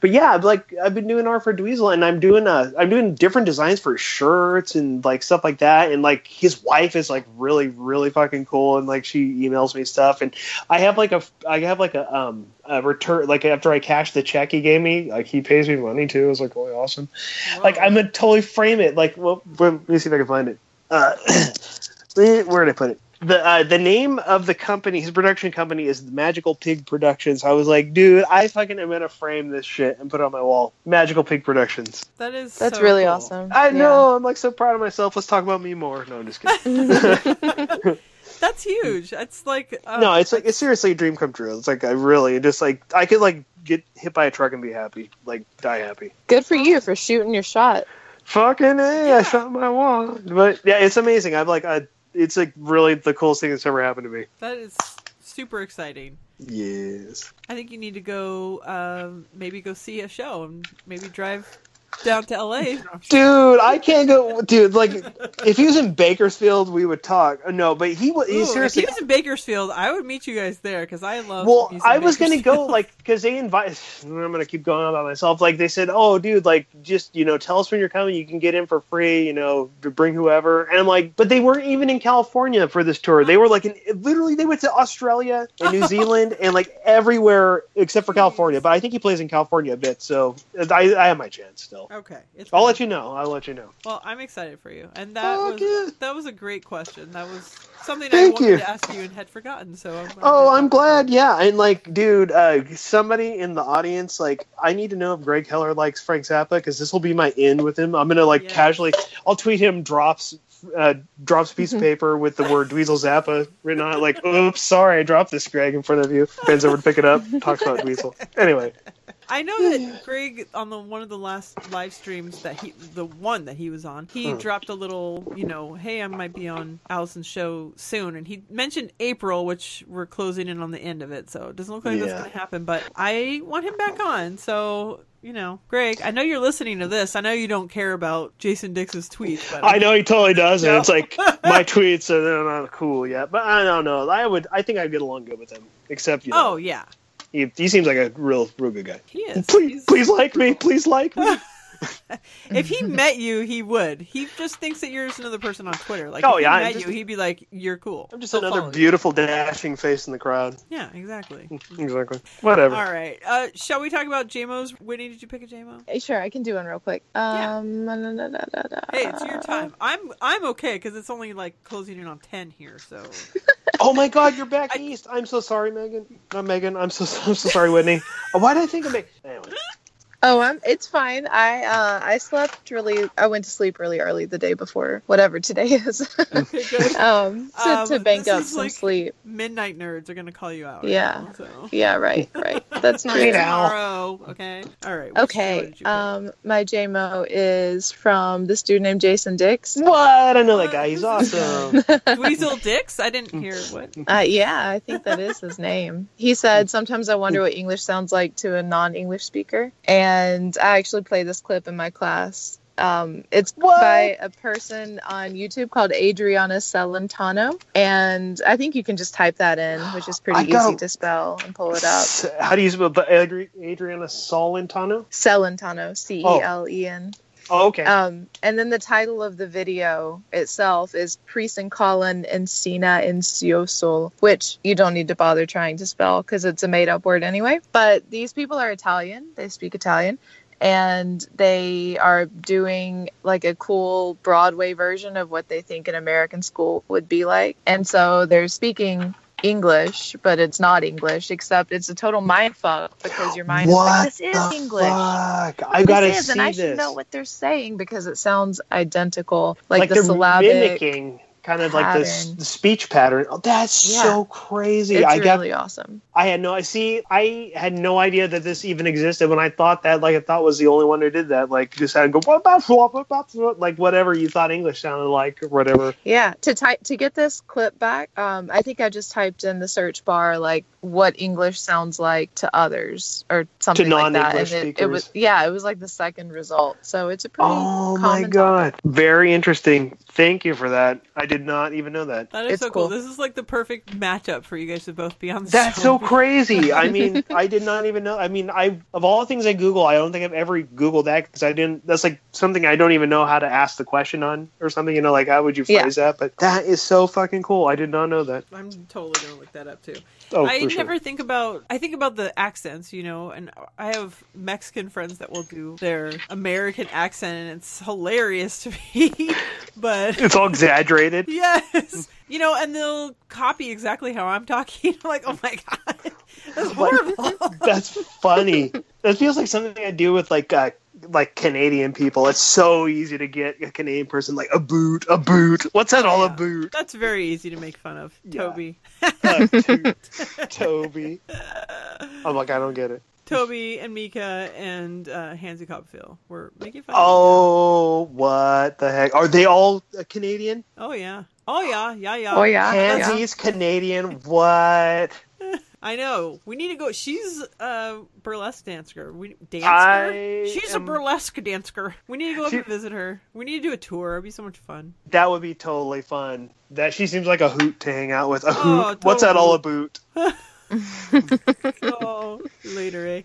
but yeah, like I've been doing art for Dweezil, and I'm doing uh, I'm doing different designs for shirts and like stuff like that. And like his wife is like really, really fucking cool, and like she emails me stuff. And I have like a I have like a um a return like after I cash the check he gave me, like he pays me money too. It was like really awesome. Like I'm gonna totally frame it. Like, well, let me see if I can find it. Uh, (clears throat) where did I put it? The uh, the name of the company, his production company, is Magical Pig Productions. I was like, dude, I fucking am gonna frame this shit and put it on my wall. Magical Pig Productions. that is That's so really cool. awesome. I Yeah. know. I'm like so proud of myself. Let's talk about me more. No, I'm just kidding. (laughs) (laughs) (laughs) That's huge. It's like uh, no, it's like it's seriously a dream come true. It's like I really just like I could like get hit by a truck and be happy, like die happy. Good for you for shooting your shot. Fucking a, Yeah. I shot my wall. But yeah, it's amazing. I'm like, I, it's like really the coolest thing that's ever happened to me. that is super exciting. Yes. I think you need to go um, maybe go see a show and maybe drive down to LA. Dude, I can't go. Dude, like, if he was in Bakersfield, we would talk. Uh, No, but he was. He if he was in Bakersfield, I would meet you guys there because I love. Well, I was gonna go like because they invite. (sighs) I'm gonna keep going on about myself. Like they said, oh, dude, like just you know, tell us when you're coming. You can get in for free. You know, to bring whoever. And I'm like, but they weren't even in California for this tour. They were like in literally they went to Australia and New (laughs) Zealand and like everywhere except for California. But I think he plays in California a bit, so I, I have my chance still. Okay, it's I'll let you know. I'll let you know. Well, I'm excited for you, and that Fuck was yeah. that was a great question. That was something I wanted you. to ask you and had forgotten. So I'm, Oh, I'm glad. Yeah, and like, dude, uh, somebody in the audience, like, I need to know if Greg Heller likes Frank Zappa because this will be my end with him. I'm gonna like Yeah. casually, I'll tweet him drops, uh, drops a piece of paper with the word Dweezil Zappa written on it. Like, oops, sorry, I dropped this, Greg, in front of you. Bends over to pick it up, talks about Dweezil. Anyway, I know that (sighs) Greg on the one of the last live streams that he, the one that he was on, he Hmm. dropped a little, you know, hey, I might be on Alison's show soon, and he mentioned April, which we're closing in on the end of it, so it doesn't look like that's going to happen. But I want him back on, so you know, Greg, I know you're listening to this. I know you don't care about Jason Dix's tweets, but I know he totally does, and No. it's like (laughs) my tweets are they're not cool yet, but I don't know. I would, I think I'd get along good with him, except you know, Oh yeah, he, he seems like a real, real good guy. he is. Please, He's- please like me. Please like me. (laughs) (laughs) If he met you, he would. He just thinks that you're just another person on Twitter. Like, Oh, if yeah, he met just, you, he'd be like, "You're cool." I'm just He'll another follow you. beautiful dashing face in the crowd. Yeah, exactly. (laughs) Exactly. Whatever. All right. Uh, shall we talk about JMO's? Whitney, did you pick a JMO? Hey, sure, I can do one real quick. Yeah. Um, da, da, da, da, da. Hey, it's your time. I'm I'm okay because it's only like closing in on ten here. So (laughs) Oh my God, you're back I- east. I'm so sorry, Megan. Not Megan. I'm so I'm so sorry, Whitney. Why did I think of Megan? Anyway. Oh, I'm, it's fine. I uh, I slept really. I went to sleep really early the day before, whatever today is, (laughs) Okay, good. um, to, Um, to bank up some like- sleep. Midnight nerds are gonna call you out. right Yeah. now, so. Yeah, right, right. (laughs) That's Hey, nice. Tomorrow. Okay. All right. Okay. did you pick? Um, my JMO is from this dude named Jason Dix. What? I know that guy. He's awesome. Weasel Dix. I didn't hear what. (laughs) Uh, yeah, I think that is his name. He said, Sometimes I wonder what English sounds like to a non English speaker. And I actually play this clip in my class. Um, it's What? by a person on YouTube called Adriana Celentano. And I think you can just type that in, which is (gasps) pretty got- easy to spell and pull it up. How do you spell Adri- Adriana Solentano? Celentano, C E L E N. Oh, okay. Um, and then the title of the video itself is Prisencolinensinainciusol, which you don't need to bother trying to spell because it's a made up word anyway. But these people are Italian, they speak Italian, and they are doing like a cool Broadway version of what they think an American school would be like. And so they're speaking. English, but it's not English, except it's a total mind fuck because your mind is like, this is English Fuck? I've got to this is, see and I this. should know what they're saying because it sounds identical, like, like the they're syllabic. mimicking kind of like the, pattern. speech pattern. Oh, that's Yeah. so crazy. It's I got really awesome. I had no I see I had no idea that this even existed when I thought that like I thought was the only one who did that. Like just had to go "Blah, blah, blah, blah, blah, blah," like whatever you thought English sounded like or whatever. Yeah, to type to get this clip back, um, I think I just typed in the search bar like what English sounds like to others or something like that, and non-English it, it was speakers. yeah, it was like the second result. So it's a pretty Oh my god. topic. Very interesting. Thank you for that. I did not even know that. That is It's so cool. cool. This is like the perfect matchup for you guys to both be on the That's show. so crazy. I (laughs) mean, I did not even know. I mean, I of all the things I Google, I don't think I've ever Googled that because I didn't. That's like something I don't even know how to ask the question on or something. You know, like how would you Yeah. phrase that? But that is so fucking cool. I did not know that. I'm totally gonna look that up too. Oh, I for sure. never think about. I think about the accents, you know, and I have Mexican friends that will do their American accent, and it's hilarious to me. (laughs) but It's all exaggerated. (laughs) yes, you know, and they'll copy exactly how I'm talking. (laughs) I'm like, oh my god, (laughs) that's horrible. (laughs) That's funny. That feels like something I do with like uh, like Canadian people. It's so easy to get a Canadian person like a boot, a boot. What's that all a boot? That's very easy to make fun of, Yeah. Toby. Uh, toot. Toby. I'm like I don't get it. Toby and Mika and uh, Hansy Copfield were making fun. of Oh, what the heck? Are they all uh, Canadian? oh yeah, oh yeah, yeah, yeah. Oh yeah, yeah. Canadian. What? (laughs) I know. We need to go. She's a burlesque dancer. We dancer. I She's am- a burlesque dancer. We need to go up She- and visit her. We need to do a tour. It'd be so much fun. That would be totally fun. That she seems like a hoot to hang out with. A hoot. Oh, What's that all a boot? (laughs) (laughs) oh, later, eh?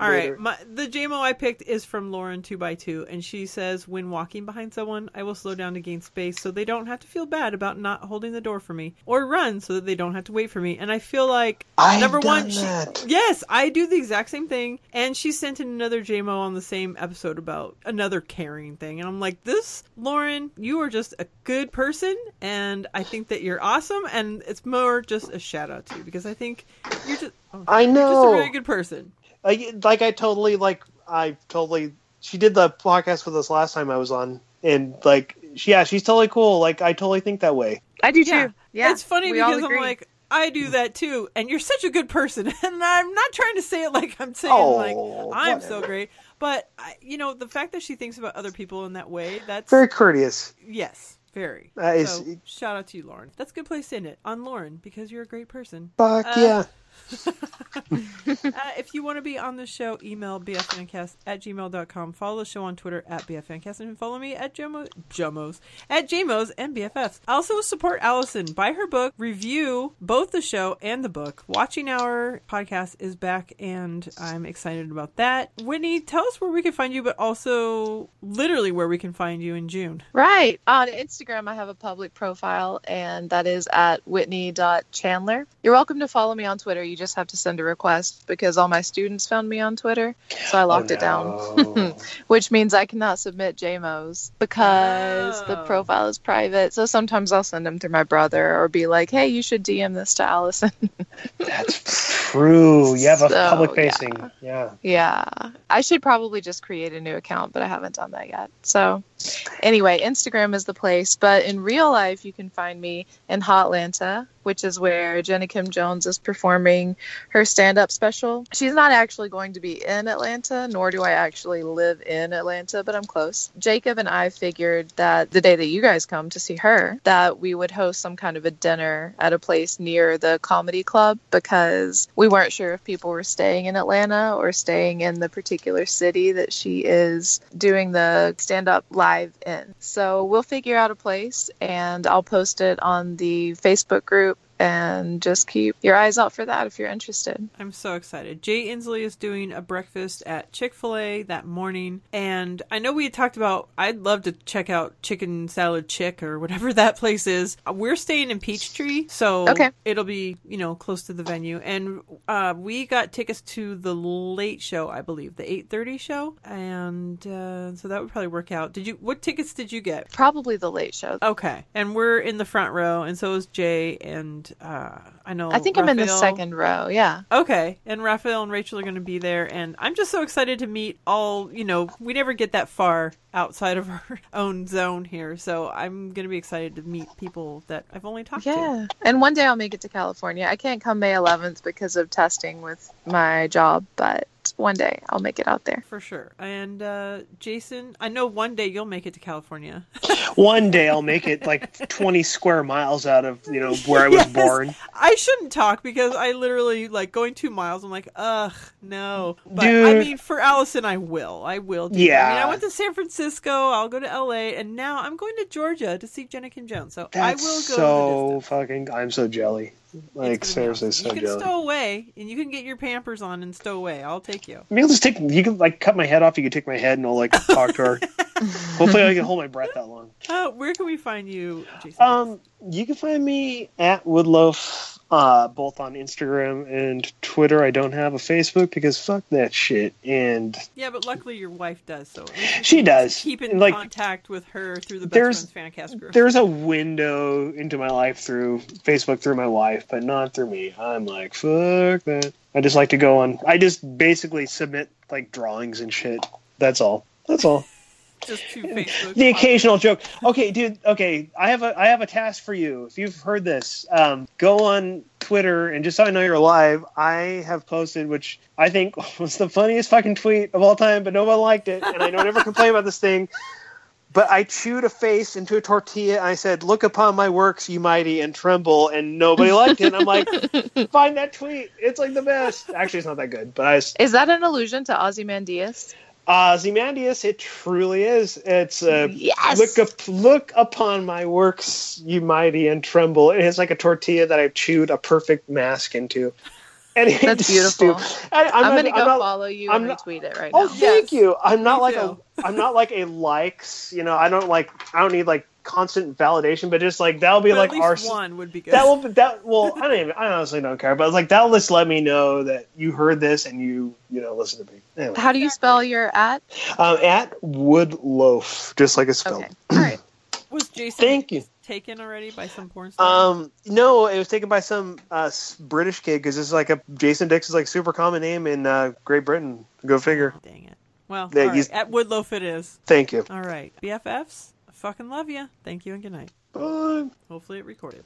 All right, Later. my, the JMO I picked is from Lauren 2x2, and she says, When walking behind someone, I will slow down to gain space so they don't have to feel bad about not holding the door for me, or run so that they don't have to wait for me. And I feel like, I've number one, she- yes, I do the exact same thing. And she sent in another JMO on the same episode about another caring thing. And I'm like, This, Lauren, you are just a good person, and I think that you're awesome, and it's more just a shout out to you because I think you're just. oh, I you're just a know. very good person. Like, like I totally like I totally she did the podcast with us last time I was on and like she, yeah she's totally cool like I totally think that way I do Yeah. too. Yeah, it's funny we because I'm like, I do that too, and you're such a good person. (laughs) And I'm not trying to say it like I'm saying Oh, like I'm so great, but I, you know, the fact that she thinks about other people in that way, that's very courteous yes, very. That is- so, shout out to you, Lauren. That's a good place to end it on Lauren because you're a great person. fuck Uh, yeah (laughs) uh, if you want to be on the show, email bfncast at gmail.com. Follow the show on Twitter at bfncast and follow me at Jomo, Jomos, at JMOs and BFFs. Also support Alison. Buy her book, review both the show and the book. Watching Our podcast is back and I'm excited about that. Whitney, tell us where we can find you, but also literally where we can find you in June. Right. On Instagram, I have a public profile, and that is at whitney.chandler. You're welcome to follow me on Twitter Twitter. You just have to send a request because all my students found me on Twitter, so I oh, locked it down. Oh. (laughs) Which means I cannot submit JMOs because the Oh. profile is private. So sometimes I'll send them through my brother or be like, "Hey, you should DM this to Alison." That's true. You have a (laughs) So, public facing. Yeah. Yeah. I should probably just create a new account, but I haven't done that yet. So, anyway, Instagram is the place. But in real life, you can find me in Hotlanta, which is where Jenna Kim Jones is performing her stand up special. She's not actually going to be in Atlanta, nor do I actually live in Atlanta, but I'm close. Jacob and I figured that the day that you guys come to see her, that we would host some kind of a dinner at a place near the comedy club because we weren't sure if people were staying in Atlanta or staying in the particular city that she is doing the stand up live in. So we'll figure out a place and I'll post it on the Facebook group and just keep your eyes out for that if you're interested. I'm so excited. Jay Inslee is doing a breakfast at Chick fil A that morning. And I know we had talked about, I'd love to check out Chicken Salad Chick or whatever (laughs) that place is. We're staying in Peachtree, so Okay. it'll be, you know, close to the venue. And uh, we got tickets to the late show, I believe, the 8.30 show. And uh, so that would probably work out. Did you, what tickets did you get? Probably the late show. Okay. And we're in the front row, and so is Jay. And uh, I know. I think I'm in the second row. Yeah. Okay, and Raphael and Rachel are going to be there, and I'm just so excited to meet all. You know, we never get that far outside of (laughs) our own zone here, so I'm going to be excited to meet people that I've only talked to. Yeah. And one day I'll make it to California. I can't come May 11th because of testing with my job, but one day I'll make it out there. For sure. And uh, Jason, I know one day you'll make it to California. (laughs) One day I'll make it like 20 square miles out of, you know, where I was Yes. born. I shouldn't talk because I literally like going two miles. I'm like, ugh, no. But I mean, for Alison, I will. I will. Do Yeah. I mean, I went to San Francisco. I'll go to L.A. and now I'm going to Georgia to see Jenna Kim Jones. So That's I will go. so the fucking. I'm so jelly. Like, seriously, so You can stow away and you can get your Pampers on and stow away. I'll take you. Maybe I'll just take. You can like cut my head off. You can take my head, and I'll like talk to her. (laughs) Hopefully, I can hold my breath that long. Uh, where can we find you, Jason? Um, you can find me at Woodloaf, uh, both on Instagram and Twitter. I don't have a Facebook because fuck that shit. And yeah, but luckily your wife does. So at least you she does. keep in like contact with her through the Best Friends Fancast group. there's a window into my life through Facebook through my wife, but not through me. I'm like fuck that. I just like to go on. I just basically submit like drawings and shit. That's all. That's all. Just to (laughs) Facebook. the occasional joke. Okay, dude. Okay, I have a I have a task for you. If you've heard this, um, go on Twitter and just so I know you're alive, I have posted, which I think (laughs) was the funniest fucking tweet of all time, but no one liked it, and I don't ever complain about this thing. But I chewed a face into a tortilla. And I said, "Look upon my works, you mighty, and tremble." And nobody liked it. And I'm like, (laughs) "Find that tweet. It's like the best." Actually, it's not that good, but I just Is that an allusion to Ozymandias? Uh, Ozymandias, it truly is. It's a Yes! look up, look upon my works, you mighty, and tremble. It's like a tortilla that I've chewed a perfect mask into. And it's That's beautiful. stu- I, I'm, I'm, not- gonna go I'm not- follow you I'm and not- retweet it right Oh, now. Oh, thank Yes. you. I'm not Me like too. a. I'm not like a likes. You know, I don't like. I don't need like constant validation, but just like that'll be But like at least our. one would be good. That will that well I don't even I honestly don't care but like that'll just let me know that you heard this and you you know listen to me anyway. How do you spell your at? um, at Woodloaf just like it's spelled Okay. All right. (clears throat) Was Jason Thank you. taken already by some porn star? Um, no, it was taken by some uh, British kid because it's like a Jason Dix is like super common name in uh, Great Britain. Go figure. Oh, dang it. Well, Yeah, all right. at Woodloaf it is. Thank you. All right. BFFs, I fucking love you. Thank you and good night. Bye. Hopefully it recorded.